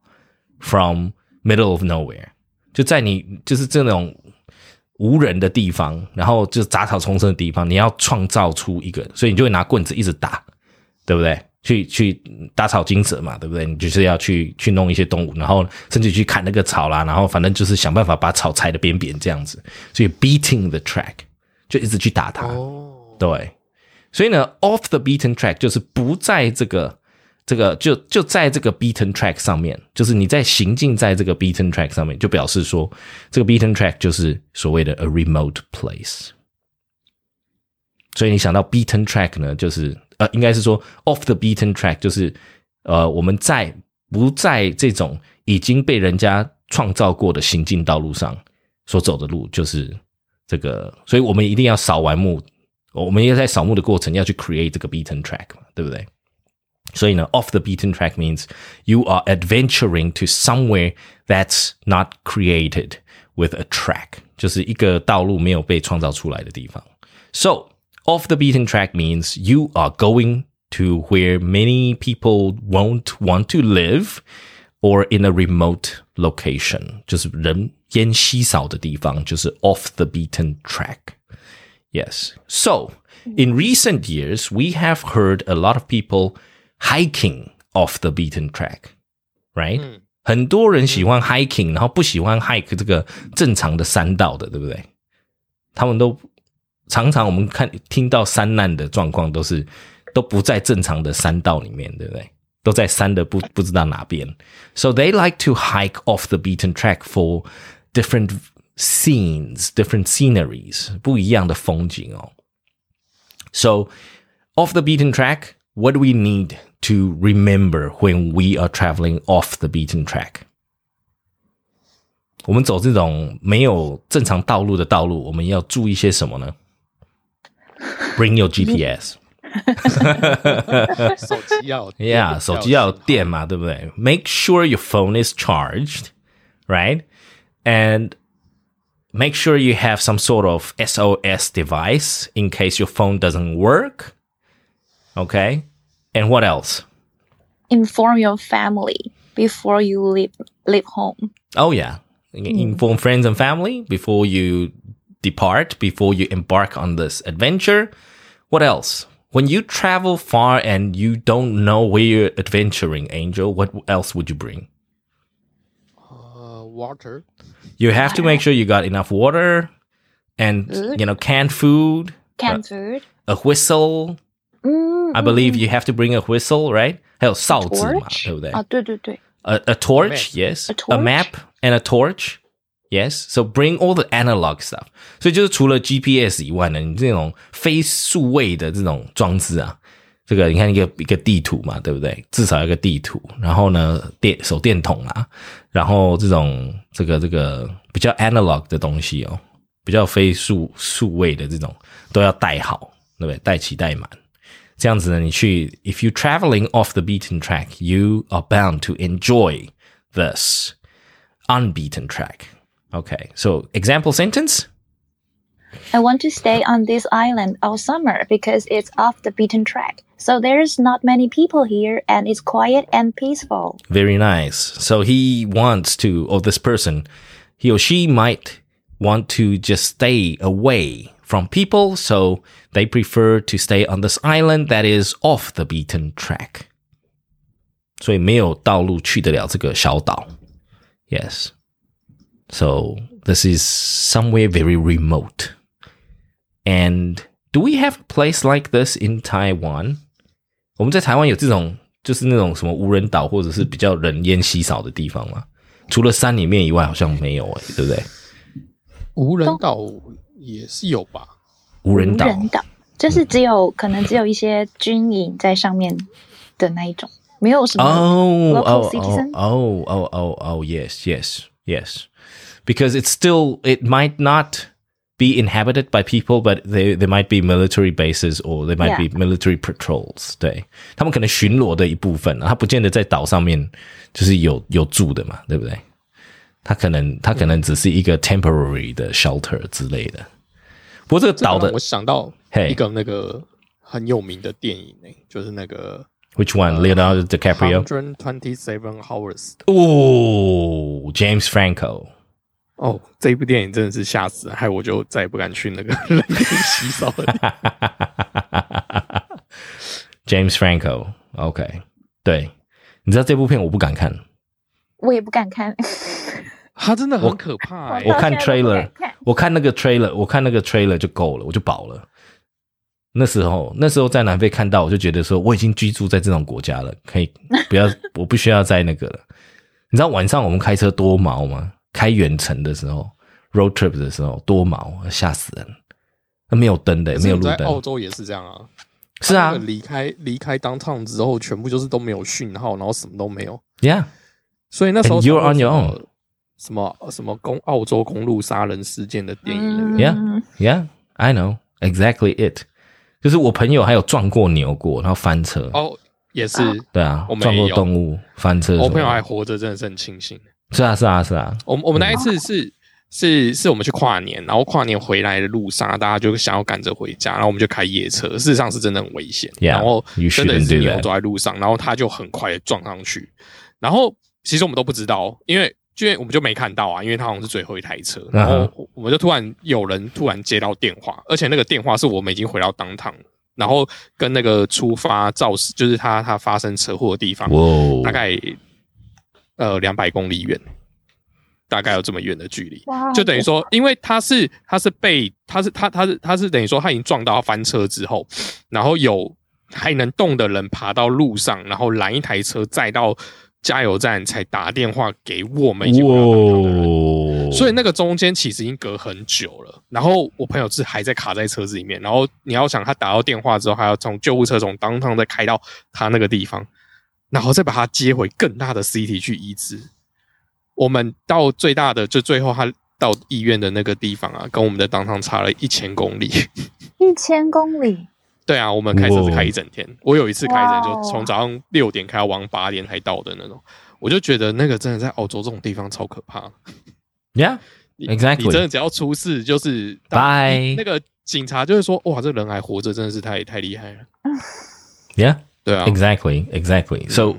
S1: from middle of nowhere，就在你就是这种无人的地方，然后就是杂草丛生的地方，你要创造出一个，所以你就会拿棍子一直打，对不对？ 去去打草惊蛇嘛，对不对？你就是要去去弄一些动物，然后甚至去砍那个草啦，然后反正就是想办法把草踩得扁扁这样子，所以 beating the track 就一直去打它。
S3: 哦，
S1: 对，所以呢，off the beaten track 就是不在这个这个就就在这个 beaten track 上面，就是你在行进在这个 beaten track 上面，就表示说这个 beaten track 就是所谓的 a remote place。所以你想到 beaten track 呢，就是呃，应该是说 off the beaten track，就是呃，我们在不在这种已经被人家创造过的行进道路上所走的路，就是这个，所以我们一定要扫完墓，我们要在扫墓的过程要去 create 这个 beaten track 嘛，对不对？所以呢，off the beaten track means you are adventuring to somewhere that's not created with a track，就是一个道路没有被创造出来的地方。So off the beaten track means you are going to where many people won't want to live or in a remote location，就是人烟稀少的地方，就是 off the beaten track。Yes. So, in recent years, we have heard a lot of people hiking off the beaten track, right? 很多人喜欢 hiking，然后不喜欢 hike 这个正常的山道的，对不对？他们都 常常我们看听到山难的状况，都是都不在正常的山道里面，对不对？都在山的不不知道哪边。So they like to hike off the beaten track for different scenes, different sceneries，不一样的风景哦。So off the beaten track, what do we need to remember when we are traveling off the beaten track? 我们走这种没有正常道路的道路，我们要注意些什么呢 ？Bring your GPS.
S3: 手机要有
S1: Yeah，手机要有电嘛，对不对？Make sure your phone is charged, right? And make sure you have some sort of SOS device in case your phone doesn't work. Okay? And what else?
S2: Inform your family before you leave leave home.
S1: Oh, yeah. Inform friends and family before you depart, before you embark on this adventure. What else? When you travel far and you don't know where you're adventuring, Angel, what else would you bring?
S3: 呃 water
S1: You have to make sure you got enough water and,
S2: Food.
S1: you know, canned food,
S2: Canned food.
S1: a whistle.
S2: Mm,
S1: I believe you have to bring a whistle, right? 还有哨子嘛，
S2: torch.
S1: 对不对？
S2: 啊，对对对
S1: a, a torch, yes,
S2: A torch?
S1: map and a torch, yes. So bring all the analog stuff. 所以就是除了 GPS 以外呢，你这种非数位的这种装置啊，这个你看一个一个地图嘛，对不对？至少有一个地图，然后呢电手电筒啊，然后这种这个这个比较 analog 的东西哦，比较非数数位的这种都要带好，对不对？带齐带满。这样子呢，你去 if you traveling off the beaten track, you are bound to enjoy this unbeaten track. Okay, so example sentence.
S2: I want to stay on this island all summer because it's off the beaten track. So there's not many people here and it's quiet and peaceful.
S1: Very nice. So he wants to, or this person, he or she might want to just stay away from people, so they prefer to stay on this island that is off the beaten track. 所以没有道路去得了这个小岛。Yes, so this is somewhere very remote. And do we have a place like this in Taiwan? 我们在台湾有这种就是那种什么无人岛或者是比较人烟稀少的地方吗？除了山里面以外，好像没有哎、对不对？
S3: 无人岛也是有吧？
S1: 无人岛，
S2: 人岛就是只有可能只有一些军营在上面的那一种，没有什么
S1: Oh,
S2: local
S1: oh,
S2: citizen?
S1: oh, oh, oh, oh, oh, yes, yes, yes. Because it's still, it might not be inhabited by people, but they there might be military bases or there might
S2: Yeah.
S1: be military patrols. 对，他们可能巡逻的一部分啊，他不见得在岛上面就是有有住的嘛，对不对？他可能他可能只是一个 temporary 的 shelter 之类的。不过这个岛的
S3: 这个让我想到
S1: 嘿
S3: 一个那个很有名的电影呢、就是那个
S1: which one Leonardo DiCaprio？
S3: Hundred Twenty Seven Hours。
S1: 哦，James Franco。
S3: 哦，这一部电影真的是吓死了，害我就再也不敢去那个人烟稀少的地方。
S1: James Franco，OK，、对，你知道这部片我不敢看，
S2: 我也不敢看。
S3: 他真的很可怕、欸。
S1: 我看 trailer，我看那个 trailer，我看那个 trailer 就够了，我就饱了。那时候，那时候在南非看到，我就觉得说，我已经居住在这种国家了，可以不要，我不需要再那个了。你知道晚上我们开车多毛吗？开远程的时候，road trip 的时候多毛，吓死人。那没有灯的，没有路
S3: 在澳。洲也是这样啊。
S1: 是啊
S3: 离开离开 downtown 之后，全部就是都没有讯号，然后什么都没有。
S1: ，Yeah，
S3: 所以那时候
S1: you're on your own
S3: 什么什么公澳洲公路杀人事件的电影那个。
S1: Yeah
S2: 嗯
S1: Yeah, I know exactly it。就是我朋友还有撞过牛过，然后翻车。
S3: 哦，也是，
S1: 对啊撞过动物翻车。
S3: 我朋友还活着，真的是很庆幸。
S1: 是啊是啊是啊，
S3: 我们我们那一次是是是我们去跨年，然后跨年回来的路上，大家就想要赶着回家，然后我们就开夜车，事实上是真的很危险。
S1: Yeah,
S3: 然后真的是牛走在路上，然后他就很快的撞上去，然后其实我们都不知道，因为因为我们就没看到啊，因为他好像是最后一台车，然
S1: 嗯
S3: 后我们就突然有人突然接到电话，而且那个电话是我们已经回到当趟，然后跟那个出发肇事就是他他发生车祸的地方，大概呃两百公里远，大概有这么远的距离，
S2: 哇
S3: 就等于说，因为他是他是被他是他他是他是等于说他已经撞到翻车之后，然后有还能动的人爬到路上，然后拦一台车载到加油站，才打电话给我们所以那个中间其实已经隔很久了，然后我朋友是还在卡在车子里面，然后你要想他打到电话之后，还要从救护车从当趟再开到他那个地方，然后再把他接回更大的 CT 去移植。我们到最大的就最后他到医院的那个地方啊，跟我们的当趟差了一千公里。
S2: 一千公里，
S3: 对啊，我们开车是
S1: 哇
S3: 开一整天，我有一次开一整就从早上六点开到晚上八点才到的那种，我就觉得那个真的在澳洲这种地方超可怕。
S1: Yeah,
S3: 你
S1: Exactly
S3: 你真的只要出事，就是
S1: 拜
S3: 你那个警察就会说：“哇，这人还活着，真的是太太厉害了。
S1: yeah, ”
S3: 对啊，
S1: exactly, exactly. So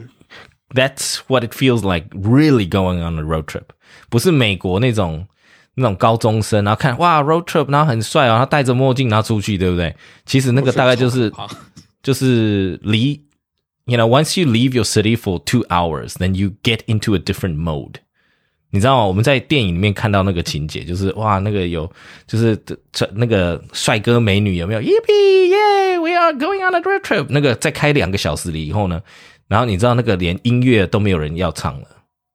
S1: that's what it feels like really going on a road trip. 不是美国那种那种高中生，然后看哇 road trip，然后很帅哦，然后戴着墨镜然后出去，对不对？其实那个大概就是
S3: 超可怕
S1: 就是离，you know, once you leave your city for two hours, then you get into a different mode. 你知道吗？我们在电影里面看到那个情节，就是哇，那个有就是这那个帅哥美女有没有？Yippee yeah, we are going on a road trip。那个再开两个小时了以后呢，然后你知道那个连音乐都没有人要唱了，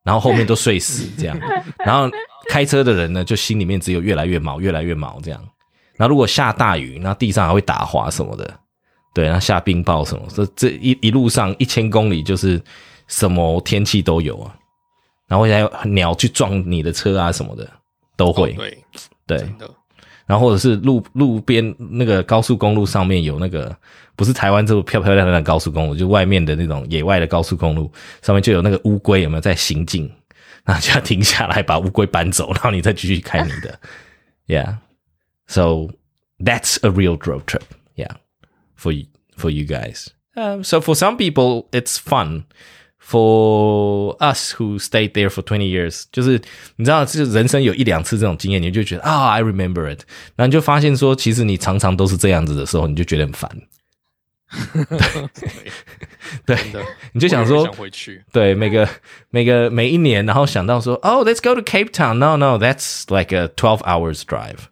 S1: 然后后面都睡死这样，然后开车的人呢，就心里面只有越来越毛，越来越毛这样。然后如果下大雨，那地上还会打滑什么的，对，然后下冰雹什么，这这一一路上一千公里就是什么天气都有啊，然后还有鸟去撞你的车啊什么的都会，
S3: 哦对，
S1: 对，
S3: 真的
S1: 然后或者是路路边那个高速公路上面有那个不是台湾这种漂漂亮亮的高速公路，就外面的那种野外的高速公路上面就有那个乌龟有没有在行进，然后就要停下来把乌龟搬走，然后你再继续开你的，Yeah。So that's a real road trip, yeah, for you, for you guys. Um, so for some people, it's fun. For us who stayed there for twenty years，就是你知道，就是人生有一两次这种经验，你就觉得啊、i remember it，然后你就发现说，其实你常常都是这样子的时候，你就觉得很烦。 对
S3: 真的，
S1: 你就想说
S3: 我也想回去。
S1: 对，每个每个每一年，然后想到说，哦、l e t s go to Cape Town。No, no, that's like a twelve hours drive。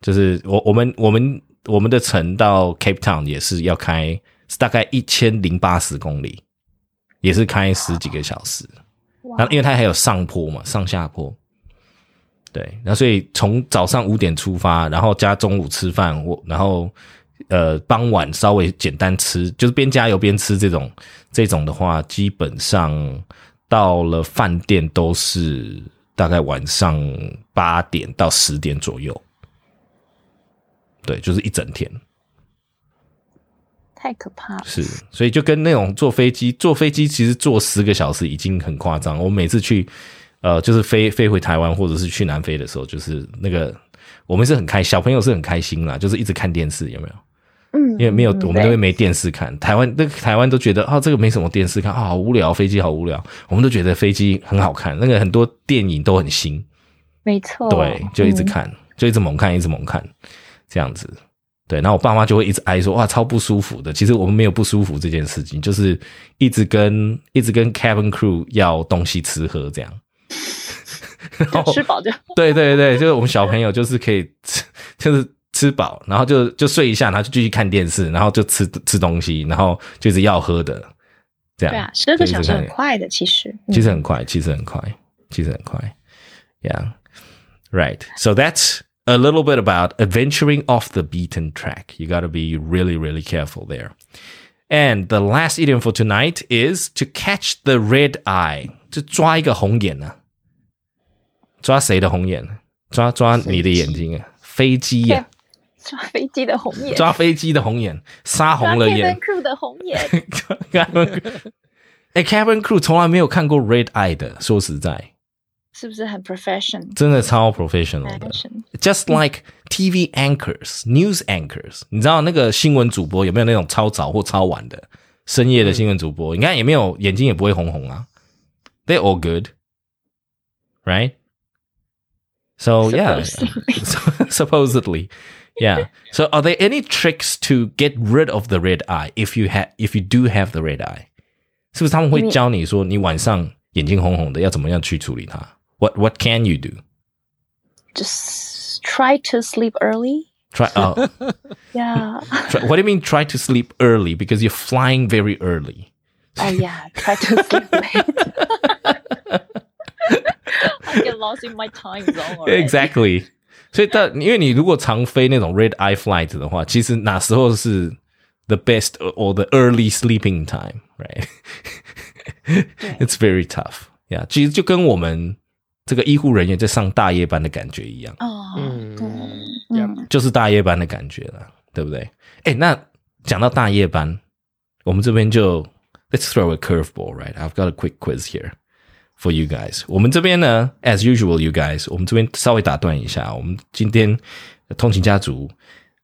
S1: 就是我我们我们我们的城到 Cape Town 也是要开大概一千零八十公里， 也是开十几个小时。
S2: 然
S1: 后因为它还有上坡嘛，上下坡。对，那所以从早上五点出发，然后加中午吃饭，我然后呃傍晚稍微简单吃，就是边加油边吃这种这种的话，基本上到了饭店都是大概晚上八点到十点左右。对，就是一整天。
S2: 太可怕了。
S1: 是，所以就跟那种坐飞机，坐飞机其实坐十个小时已经很夸张。我每次去，呃，就是飞飞回台湾或者是去南非的时候，就是那个我们是很开，小朋友是很开心啦，就是一直看电视，有没有？
S2: 嗯，
S1: 因为没有
S2: 嗯
S1: 我们那边没电视看，台湾那个台湾都觉得啊，这个没什么电视看啊，好无聊，飞机好无聊。我们都觉得飞机很好看，那个很多电影都很新，
S2: 没错，
S1: 对，就一直
S2: 嗯
S1: 看，就一直猛看，一直猛看，这样子。对，然后我爸妈就会一直哀说，哇，超不舒服的。其实我们没有不舒服这件事情，就是一直跟一直跟 cabin crew 要东西吃喝这样。然后
S2: 就吃饱就
S1: 对对对，就是我们小朋友就是可以吃，就是吃饱，然后就就睡一下，然后就继续看电视，然后就吃吃东西，然后就是要喝的，这样。
S2: 对啊，十二个小时很快的，其实。嗯
S1: 其实很快，其实很快，其实很快。Yeah, right. So that's a little bit about adventuring off the beaten track. You got to be really, really careful there. And the last idiom for tonight is to catch the red eye. 就抓一个红眼啊。抓谁的红眼？抓抓你的眼睛啊！飞机呀、
S2: 抓飞机的红眼，
S1: 抓飞机的红眼，杀
S2: 抓
S1: 红了
S2: Kevin
S1: 眼。
S2: Crew 的红眼，
S1: Cabin 哎，Cabin Crew 从来没有看过 Red Eye 的，说实在，
S2: 是不是很 professional？
S1: 真的超 professional 的。
S2: Fashion
S1: Just like TV anchors, news anchors，你知道那个新闻主播有没有那种超早或超晚的深夜的新闻主播？你看也没有眼睛也不会红红啊。They're all good, right? So yeah, supposedly, yeah. So are there any tricks to get rid of the red eye if you have if you do have the red eye？是不是他们会
S2: 你
S1: 教你说你晚上眼睛红红的要怎么样去处理它 ？What What can you do?
S2: just try to sleep early.
S1: Try. Oh,
S2: Yeah.
S1: try, what do you mean? Try to sleep early because you're flying very early.
S2: Oh yeah, try to sleep late. I get lost in my time zone. already.
S1: Exactly. 所以但因为你如果常飞那种 red eye flight 的话，其实哪时候是 the best or the early sleeping time, right? It's very tough. Yeah，其实就跟我们 这个医护人员在上大夜班的感觉一样，
S2: 哦，
S3: 嗯
S1: 就是大夜班的感觉了，对不对？哎，那讲到大夜班，我们这边就 let's throw a curveball, right? I've got a quick quiz here. for you guys。我们这边呢，as usual, you guys，我们这边稍微打断一下，我们今天通勤家族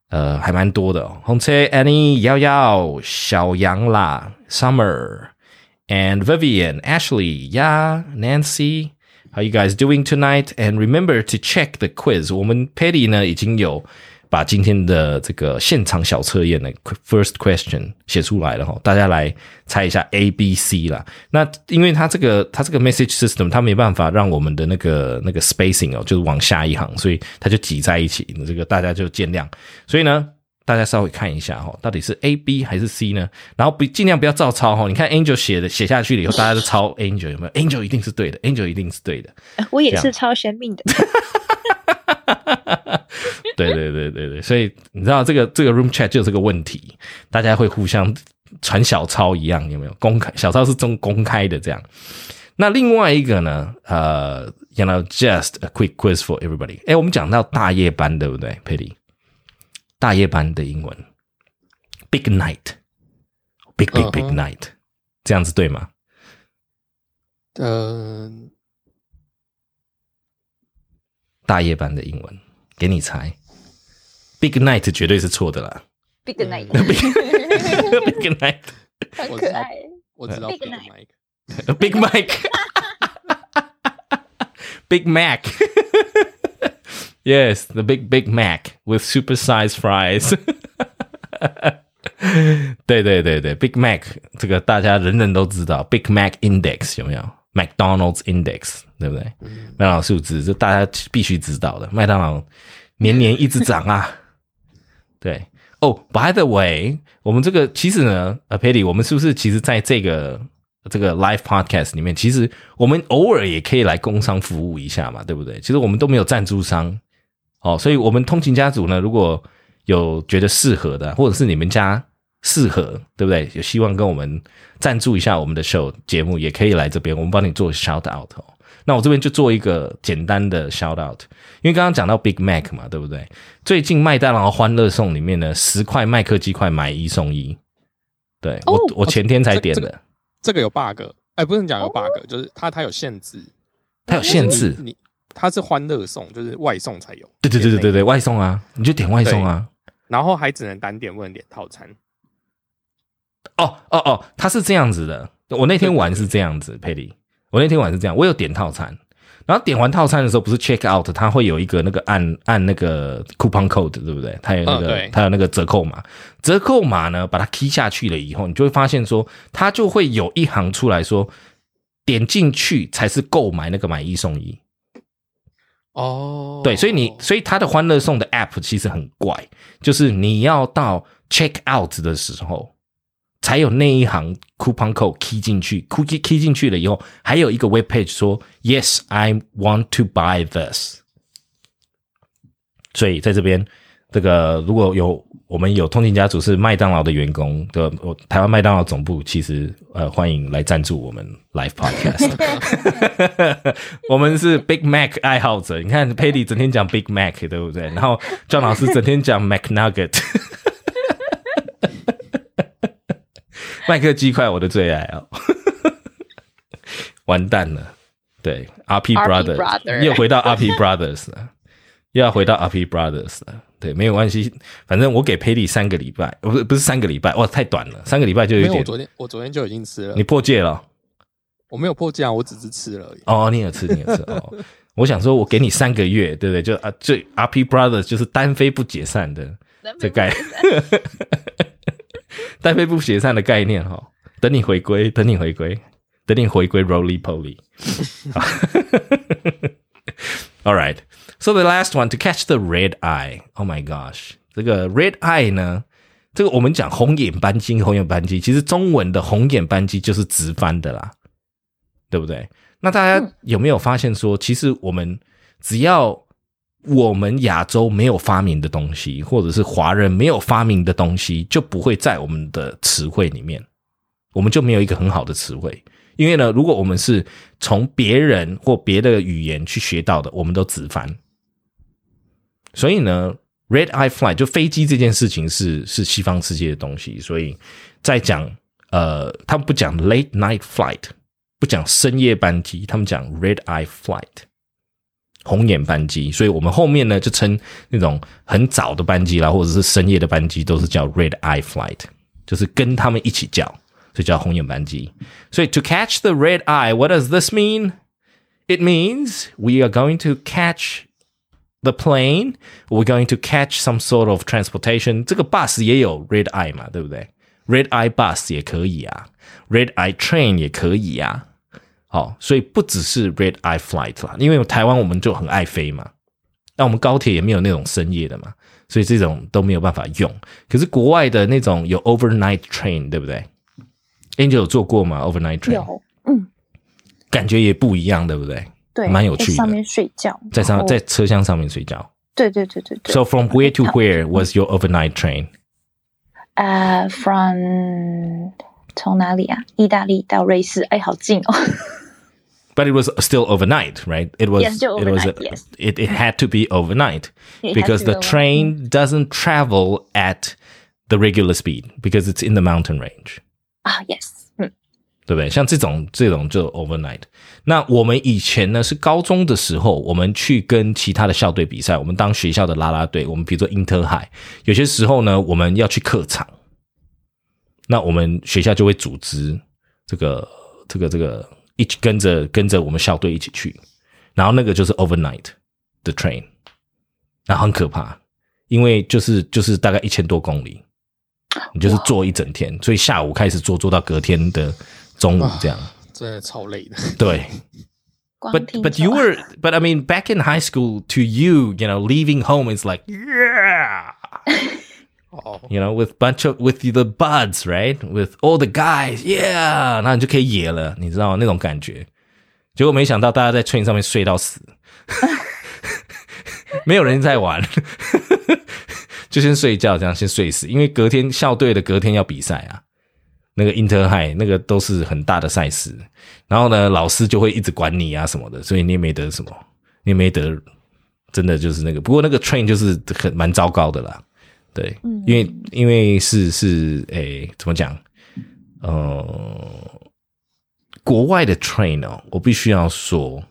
S1: 呃还蛮多的哦。红车 Annie、瑶瑶、小杨啦、Summer and Vivian、Ashley、呀、Nancy。How you guys doing tonight? And remember to check the quiz. 我们 Patty 呢已经有把今天的这个现场小测验的 first question 写出来了哈，大家来猜一下 A、B、C 啦。那因为它这个它这个 message system 它没办法让我们的那个那个 spacing 哦，就是往下一行，所以它就挤在一起，这个大家就见谅。所以呢。大家稍微看一下哈，到底是 A、B 还是 C 呢？然后不尽量不要照抄哈。你看 Angel 写的写下去了以后，大家都抄 Angel 有没有？Angel 一定是对的，Angel 一定是对的。
S2: 我也是抄生命的。
S1: 对对对对对，所以你知道这个这个 room chat 就有这个问题，大家会互相传小抄一样，有没有？公开小抄是中公开的这样。那另外一个呢？呃，you know just a quick quiz for everybody。哎，我们讲到大夜班，对不对，Patty？大夜班的英文，big night，big big big
S3: 嗯哼
S1: night，这样子对吗？
S3: 嗯，
S1: 大夜班的英文，给你猜，big night 绝对是错的啦
S2: Big
S1: night，，big night。
S2: 很可爱。
S3: 我知道
S2: Big
S3: Big
S2: Night
S3: Mike。
S1: Big Mike. Big Mac. Yes, the big Big Mac with super size fries. 对对对对，Big Mac 这个大家人人都知道，Big Mac Index 有没有？McDonald's Index 对不对？麦当劳数字这大家必须知道的，麦当劳年年一直涨啊。对哦，By the way，我们这个其实呢，呃 p a t t y 我们是不是其实在这个这个 Live Podcast 里面，其实我们偶尔也可以来工商服务一下嘛，对不对？其实我们都没有赞助商，哦，所以我们通勤家族呢，如果有觉得适合的，或者是你们家适合，对不对？有希望跟我们赞助一下我们的 show 节目，也可以来这边，我们帮你做 shout out。那我这边就做一个简单的 shout out，因为刚刚讲到 Big Mac 嘛，对不对？最近麦当劳欢乐送里面呢，十块麦克鸡块买一送一，对我我前天才点的，
S3: 这个有 bug，哎，不能讲有 bug，就是它它有限制，
S1: 它有限制，
S3: 你它是欢乐送，就是外送才有，
S1: 对对对对对对，外送啊，你就点外送啊。
S3: 然后还只能单点，不能点套餐。
S1: 哦哦哦，它是这样子的。我那天玩是这样子，佩里。我那天玩是这样，我有点套餐，然后点完套餐的时候，不是 check out，它会有一个那个按按那个 coupon code，对不对？它有那个它有那个折扣码，折扣码呢，把它 key 下去了以后，你就会发现说，它就会有一行出来说，点进去才是购买那个买一送一。
S3: 哦，
S1: 对，所以你，所以他的欢乐颂的 app 其实很怪，就是你要到 check out 的时候，才有那一行 coupon code key 进去，key key 进去了以后，还有一个 web page 说 yes I want to buy this，所以在这边。这个如果有我们有通勤家族是麦当劳的员工的，我台湾麦当劳总部其实呃欢迎来赞助我们 Live Podcast。我们是 Big Mac 爱好者，你看 Patty 整天讲 Big Mac 对不对？然后 John 老师整天讲 Mac Nugget，麦克鸡块我的最爱哦，完蛋了，对 RP Brothers 又回到 RP Brothers 了，又要回到 RP Brothers 了。对，没有关系，反正我给佩蒂三个礼拜，不是不是三个礼拜，哇，太短了，三个礼拜就有点。
S3: 我昨天我昨天就已经吃了。
S1: 你破戒了？
S3: 我没有破戒啊，我只是吃了而已。
S1: 哦，你也吃，你也吃哦。我想说，我给你三个月，对不对？就啊，这 RP Brothers 就是单飞不解散的这概，单飞不解散的概念哈。等你回归，等你回归，等你回归 Roly Poly。All right. So the last one to catch the red eye. Oh my gosh，这个 red eye 呢，这个我们讲红眼斑鸡，红眼斑鸡其实中文的红眼斑鸡就是直翻的啦，对不对？那大家有没有发现说，其实我们只要我们亚洲没有发明的东西，或者是华人没有发明的东西，就不会在我们的词汇里面，我们就没有一个很好的词汇。因为呢，如果我们是从别人或别的语言去学到的，我们都直翻。所以呢，red eye flight 就飞机这件事情是是西方世界的东西，所以在讲呃，他们不讲 late night flight，不讲深夜班机，他们讲 red eye flight，红眼班机。所以我们后面呢就称那种很早的班机啦，或者是深夜的班机，都是叫 red eye flight，就是跟他们一起叫，所以叫红眼班机。所以 to catch the red eye，what does this mean? It means we are going to catch the plane, we're going to catch some sort of transportation。这个 bus 也有 red eye 嘛，对不对？red eye bus 也可以啊，red eye train 也可以啊。好，所以不只是 red eye flight 啦，因为台湾我们就很爱飞嘛，那我们高铁也没有那种深夜的嘛，所以这种都没有办法用。可是国外的那种有 overnight train，对不对？Angel 有坐过吗？overnight train
S2: 有，嗯，
S1: 感觉也不一样，对不对？
S2: 对，
S1: 蛮有趣的。
S2: 上面睡觉，
S1: 在上在车厢上面睡觉。
S2: 对对对对对。
S1: So from where to where was your overnight train?
S2: 呃，from 从哪里啊？意大利到瑞士，哎，好近哦。
S1: But it was still overnight, right? It was.
S2: Yes, it
S1: was.
S2: Yes.
S1: It it had to be overnight because the train doesn't travel at the regular speed because it's in the mountain range.
S2: 啊，Yes.
S1: 对不对？像这种这种就 overnight。那我们以前呢是高中的时候，我们去跟其他的校队比赛，我们当学校的啦啦队。我们比如说英特海，有些时候呢我们要去客场，那我们学校就会组织这个这个这个一起跟着跟着我们校队一起去，然后那个就是 overnight 的 train，那很可怕，因为就是就是大概一千多公里。你就是坐一整天，所以下午开始坐坐到隔天的中午这样。
S3: 真的超累的。
S1: 对。But but you were but I mean back in high school to you you know leaving home is like yeah you know with bunch of with the buds right with all the guys yeah 那你就可以野了，你知道那种感觉。结果没想到大家在 train 上面睡到死，没有人在玩，就先睡觉，这样先睡死。因为隔天校队的隔天要比赛啊，那个 inter high 那个都是很大的赛事，然后呢，老师就会一直管你啊什么的，所以你也没得什么，你也没得，真的就是那个。不过那个 train 就是很蛮糟糕的啦，对，因为因为是是诶，怎么讲？呃。国外的 train 哦，我必须要说，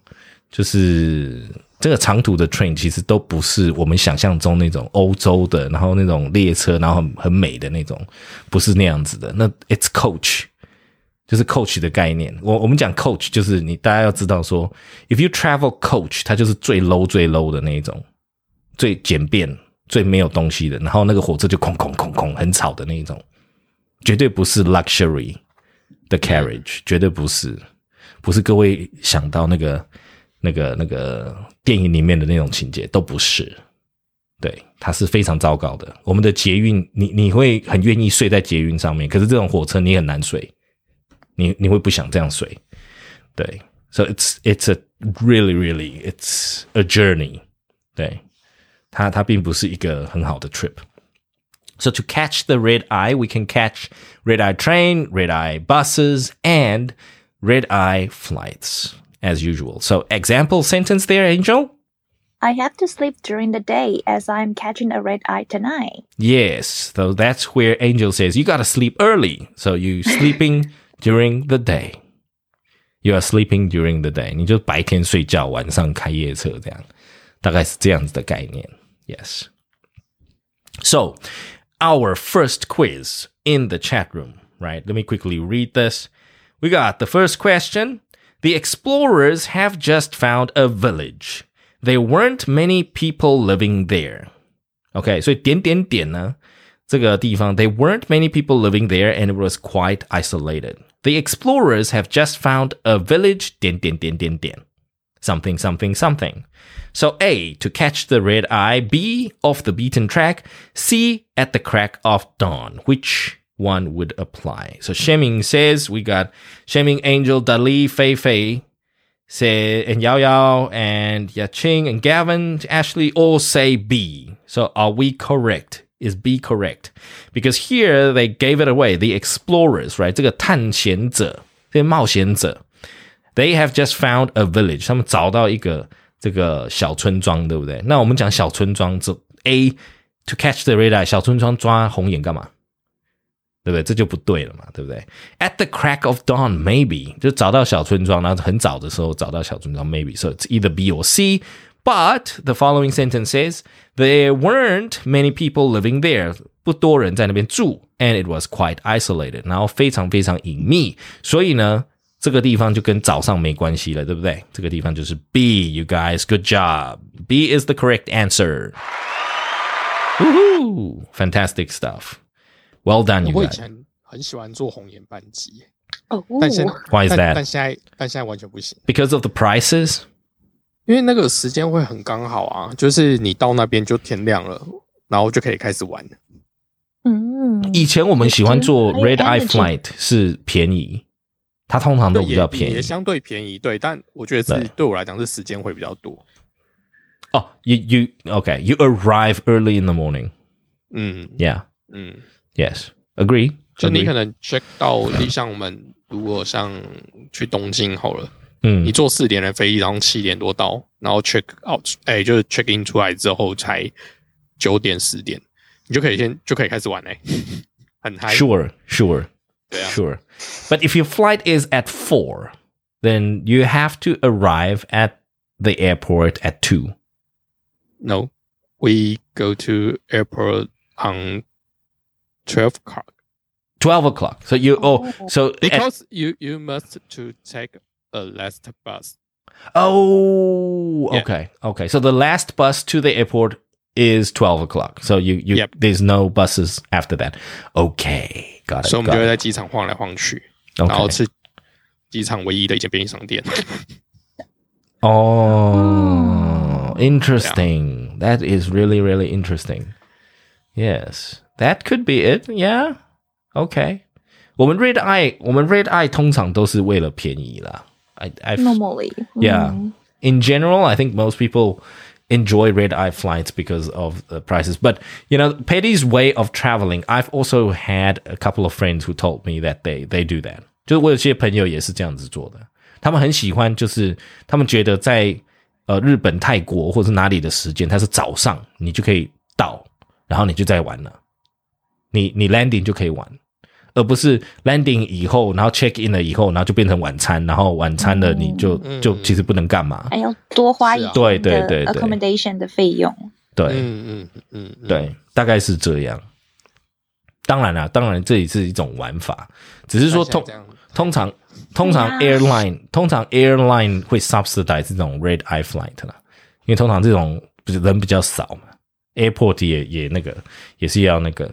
S1: 就是这个长途的 train 其实都不是我们想象中那种欧洲的，然后那种列车，然后很美的那种，不是那样子的。那 it's coach，就是 coach 的概念。我我们讲 coach，就是你大家要知道说，if you travel coach，它就是最 low 最 low 的那一种，最简便、最没有东西的，然后那个火车就空空空空，很吵的那一种，绝对不是 luxury。The carriage 绝对不是，不是各位想到那个、那个、那个电影里面的那种情节，都不是。对，它是非常糟糕的。我们的捷运，你你会很愿意睡在捷运上面，可是这种火车你很难睡，你你会不想这样睡。对，So it's it's a really really it's a journey。对，它它并不是一个很好的 trip。So to catch the red eye, we can catch red eye train, red eye buses, and red eye flights as usual. So example sentence there, Angel?
S2: I have to sleep during the day as I'm catching a red eye tonight.
S1: Yes, so that's where Angel says you gotta sleep early. So you sleeping during the day. You are sleeping during the day. 你就白天睡觉，晚上开夜车，这样，大概是这样子的概念。Yes. So our first quiz in the chat room, right? Let me quickly read this. We got the first question. The explorers have just found a village. There weren't many people living there. Okay, so 点点点呢，这个地方 there weren't many people living there and it was quite isolated. The explorers have just found a village 点点点点点 something something something. So A, to catch the red eye, B, off the beaten track, C, at the crack of dawn. Which one would apply. So Sheming says we got Sheming, Angel, Dali, Fei Fei, say and Yao Yao and Yaching and Gavin, Ashley all say B. So are we correct? Is B correct? Because here they gave it away. The explorers, right? 这个探险者，这些冒险者，they have just found a village. 他们找到一个这个小村庄，对不对？那我们讲小村庄，这 A to catch the red eye，小村庄抓红眼干嘛？对不对？这就不对了嘛，对不对？At the crack of dawn, maybe 就找到小村庄，然后很早的时候找到小村庄，maybe so it's either B or C. But the following sentence says there weren't many people living there，不多人在那边住，and it was quite isolated，然后非常非常隐秘，所以呢。这个地方就跟早上没关系了，对不对？这个地方就是 B。You guys, good job. B is the correct answer. Woohoo! Fantastic stuff. Well done，
S3: 我以前很喜欢做红眼班机，
S2: 哦，
S3: 但现
S1: Why is
S3: 但
S1: that?
S3: 但现在但现在完全不行
S1: ，Because of the prices?
S3: 因为那个时间会很刚好啊，就是你到那边就天亮了，然后就可以开始玩了。
S2: 嗯，
S1: 以前我们喜欢做 Red Eye Flight 是便宜，它通常都
S3: 对，
S1: 比较也便宜
S3: 也。相对便宜，对，但我觉得对是
S1: 对
S3: 我来讲是时间会比较多。
S1: 哦，you you okay? You arrive early in the morning.
S3: 嗯
S1: Yeah.
S3: 嗯，
S1: Yes. Agree.
S3: 就你
S1: Agree.
S3: 可能 check 到，像我们如果像去东京好了，
S1: 嗯
S3: 你坐四点的飞机，然后七点多到，然后 check out，哎、就是 check in 出来之后才九点十点，你就可以先就可以开始玩嘞、很嗨。
S1: Sure. Sure.
S3: 对啊
S1: Sure. But if your flight is at four, then you have to arrive at the airport at two.
S3: No, we go to airport on twelve o'clock
S1: Twelve o'clock. So you oh,
S2: Oh.
S1: so at-
S3: because you you must to take a last bus.
S1: oh
S3: Yeah.
S1: okay okay. So the last bus to the airport is 12 o'clock. So you, you
S3: Yep.
S1: there's no buses after that. Okay, got it.
S3: 所以我们就
S1: got
S3: 会
S1: it.
S3: 在机场晃来晃去，然后
S1: Okay.
S3: 是机场唯一的一间便利商店。
S1: Oh, interesting. That is really, really interesting. Yes, That could be it. Yeah. OK，我们 Red Eye，我们 Red Eye 通常都是为了便宜啦。I I
S2: normally
S1: yeah. In general, I think most people enjoy red eye flights because of the prices. But you know, Patty's way of traveling. I've also had a couple of friends who told me that they they do that. 你你 landing 就可以玩。而不是 landing 以后，然后 check in 了以后，然后就变成晚餐，然后晚餐了你就、就其实不能干嘛。
S2: 还要多花一
S1: 对
S2: 点
S1: 对对对
S2: accommodation 的费用。
S1: 对、
S3: 嗯嗯嗯，嗯，
S1: 对，大概是这样。当然啦，当然这也是一种玩法，只是说通通常通常 airline 通常 airline 会 subsidize 这种 red eye flight 啦，因为通常这种不是人比较少嘛，airport 也也那个也是要那个，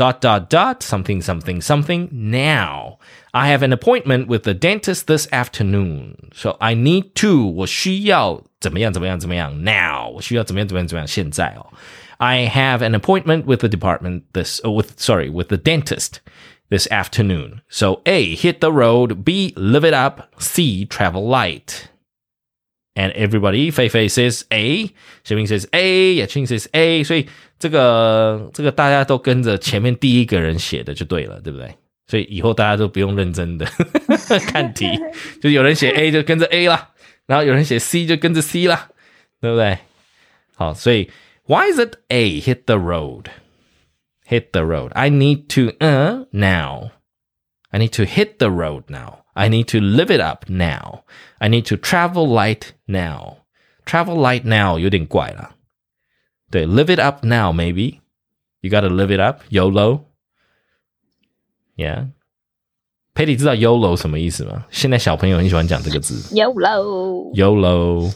S1: dot dot dot something something something now. I have an appointment with the dentist this afternoon, so I need to 我需要怎么样怎么样怎么样 now 我需要怎么样怎么样怎么样现在哦。I have an appointment with the department this uh, with sorry with the dentist this afternoon. So A hit the road, B live it up, C travel light. And everybody, Fei Fei says A, 小明 says A, Yaching says A，所以 这个这个大家都跟着前面第一个人写的就对了，对不对？所以以后大家都不用认真的看题，就有人写 A 就跟着 A 啦，然后有人写 C 就跟着 C 啦，对不对？好，所以 Why is it A hit the road? Hit the road. I need to uh now. I need to hit the road now. I need to live it up now. I need to travel light now. Travel light now 有点怪啦。对，live it up now maybe. You gotta live it up. YOLO. Yeah. Patty 知道 YOLO 什么意思吗？现在小朋友很喜欢讲这个字。
S2: YOLO，
S1: YOLO。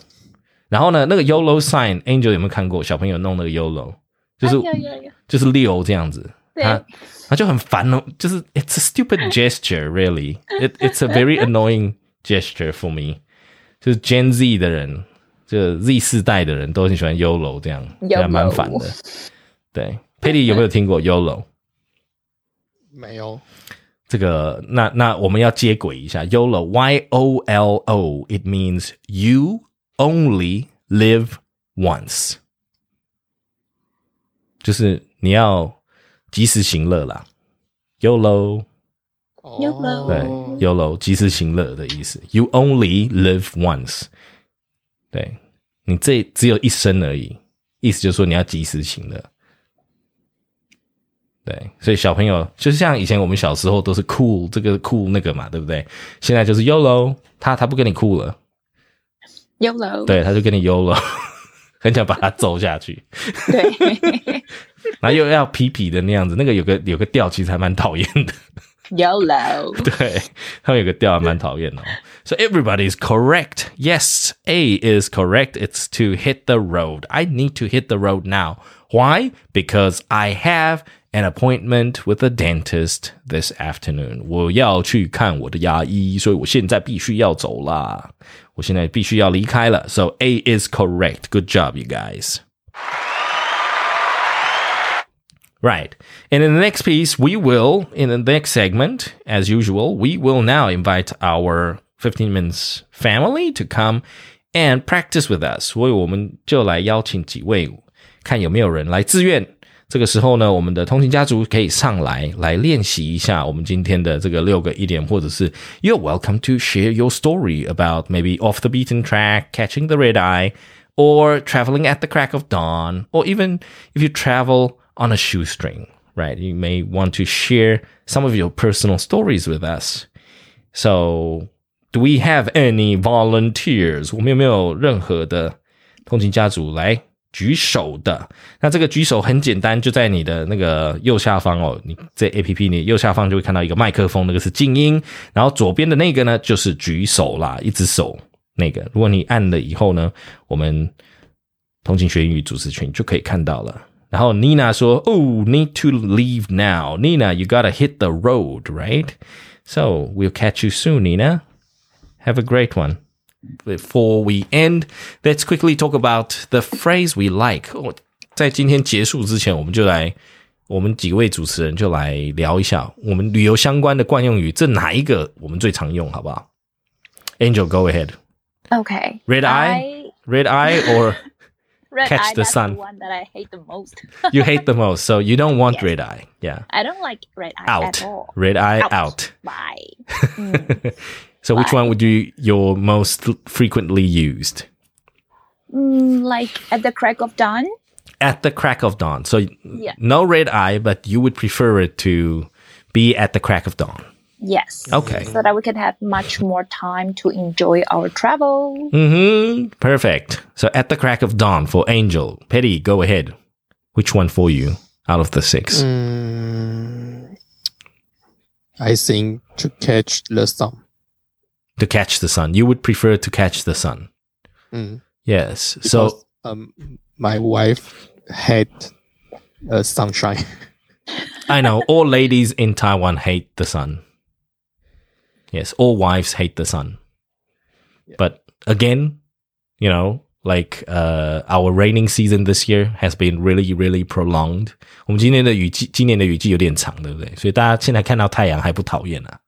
S1: 然后呢，那个 YOLO sign Angel 有没有看过？小朋友弄那个 YOLO，就是、
S2: 哎有有有
S1: 就是六这样子，
S2: 对
S1: 他他就很烦哦，就是 it's a stupid gesture really, it it's a very annoying gesture for me。就是 Gen Z 的人， 就 Z 世代的人都很喜欢 YOLO 这样
S2: ，YOLO
S1: 还蛮烦的。对，Patty 有没有听过 YOLO？
S3: 没有，
S1: 这个，那那我们要接轨一下，YOLO，Y O L O，it means you only live once，就是你要及时行乐啦，YOLO，
S3: 哦
S2: YOLO
S1: 对，YOLO 及时行乐的意思，you only live once，对你这只有一生而已，意思就是说你要及时行乐。对，所以小朋友就是像以前我们小时候都是酷这个酷那个嘛，对不对？现在就是 YOLO，他他不跟你酷了
S2: ，YOLO，
S1: 对，他就跟你 YOLO，很想把他揍下去，
S2: 对，
S1: 然后又要痞痞的那样子，那个有个有个调其实还蛮讨厌的，
S2: YOLO，
S1: 对，他们有个调还蛮讨厌的、哦。So everybody is correct. Yes, A is correct. It's to hit the road. I need to hit the road now. Why? Because I have an appointment with a dentist this afternoon. 我要去看我的牙医，所以我现在必须要走啦。我现在必须要离开了。So A is correct. Good job, you guys. Right. And in the next piece, we will, in the next segment, as usual, we will now invite our 15 minutes family to come and practice with us. 所以我们就来邀请几位，看有没有人来自愿。这个时候呢，我们的通勤家族可以上来来练习一下我们今天的这个六个一点，或者是 You're welcome to share your story about maybe off the beaten track, catching the red eye, or traveling at the crack of dawn, or even if you travel on a shoestring, right? You may want to share some of your personal stories with us. So, do we have any volunteers? 举手的，那这个举手很简单，就在你的那个右下方哦。你这 A P P 你右下方就会看到一个麦克风，那个是静音，然后左边的那个呢就是举手啦，一只手那个。如果你按了以后呢，我们通勤学英语主持群就可以看到了。然后 Nina 说：“Oh, need to leave now. Nina, you gotta hit the road, right? So we'll catch you soon, Nina. Have a great one. Before we end, let's quickly talk about the phrase we like. 在今天结束之前，我们就来，我们几位主持人就来聊一下我们旅游相关的惯用语，这哪一个我们最常用，好不好？Angel, go ahead.
S2: Okay.
S1: Red eye, red eye, or
S2: Red
S1: Catch
S2: eye,
S1: the sun.
S2: the one that I hate the most.
S1: you hate the most, so you don't want
S2: Yes.
S1: red eye. Yeah,
S2: I don't like red eye
S1: out.
S2: at all.
S1: Red eye
S2: Out.
S1: out.
S2: Bye. Mm.
S1: So which one would you your most frequently used?
S2: Mm, like at the crack of dawn.
S1: At the crack of dawn. So
S2: Yeah.
S1: no red eye, but you would prefer it to be at the crack of dawn.
S2: Yes.
S1: Okay.
S2: So that we can have much more time to enjoy our travel.
S1: Mm-hmm. Perfect. So at the crack of dawn for Angel. Patty, go ahead. Which one for you out of the six?
S3: Mm, I think to catch the sun.
S1: To catch the sun. You would prefer to catch the sun.
S3: Mm,
S1: Yes.
S3: because,
S1: so
S3: um, my wife had uh, sunshine.
S1: I know all ladies in Taiwan hate the sun. Yes, all wives hate the sun. Yeah. But again, you know, like uh, our raining season this year has been really really prolonged. prolonged。我们今年的雨季，今年的雨季有点长，对不对？所以大家现在看到太阳还不讨厌啊，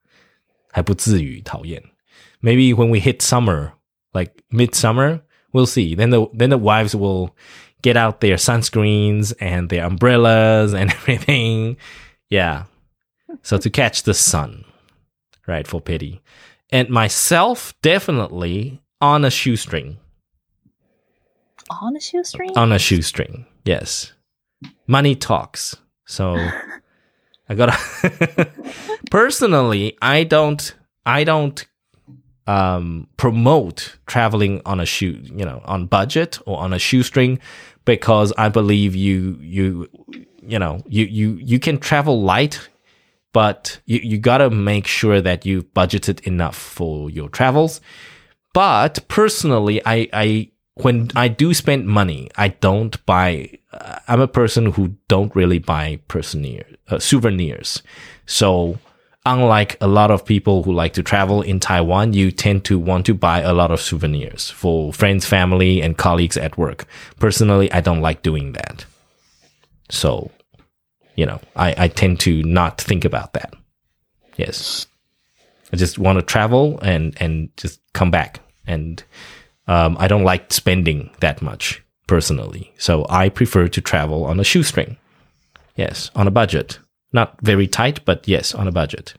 S1: 还不至于讨厌。Maybe when we hit summer, like midsummer, we'll see. Then the then the wives will get out their sunscreens and their umbrellas and everything. Yeah. So to catch the sun right? For Patty. And myself, definitely on a shoestring.
S2: On a shoestring?
S1: On a shoestring. Yes. Money talks. So I gotta personally, I don't I don't um promote traveling on a shoe, you know, on budget or on a shoestring because I believe you you you know, you you you can travel light but you, you gotta make sure that you've budgeted enough for your travels. But personally, I, I when I do spend money, I don't buy. Uh, I'm a person who don't really buy personier, uh, souvenirs. So unlike a lot of people who like to travel in Taiwan, you tend to want to buy a lot of souvenirs for friends, family, and colleagues at work. Personally, I don't like doing that. So, you know, I, I tend to not think about that. Yes. I just want to travel and, and just come back. And um, I don't like spending that much personally. So I prefer to travel on a shoestring. Yes, on a budget. Not very tight, but yes, on a budget.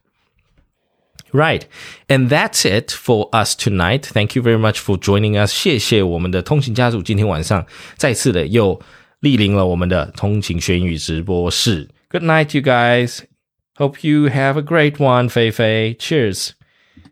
S1: Right. And that's it for us tonight. Thank you very much for joining us. 谢谢我们的通勤家族今天晚上再次的又 莅临了我们的通勤学英语直播室。Good night, you guys. Hope you have a great one, Fei Fei. Cheers.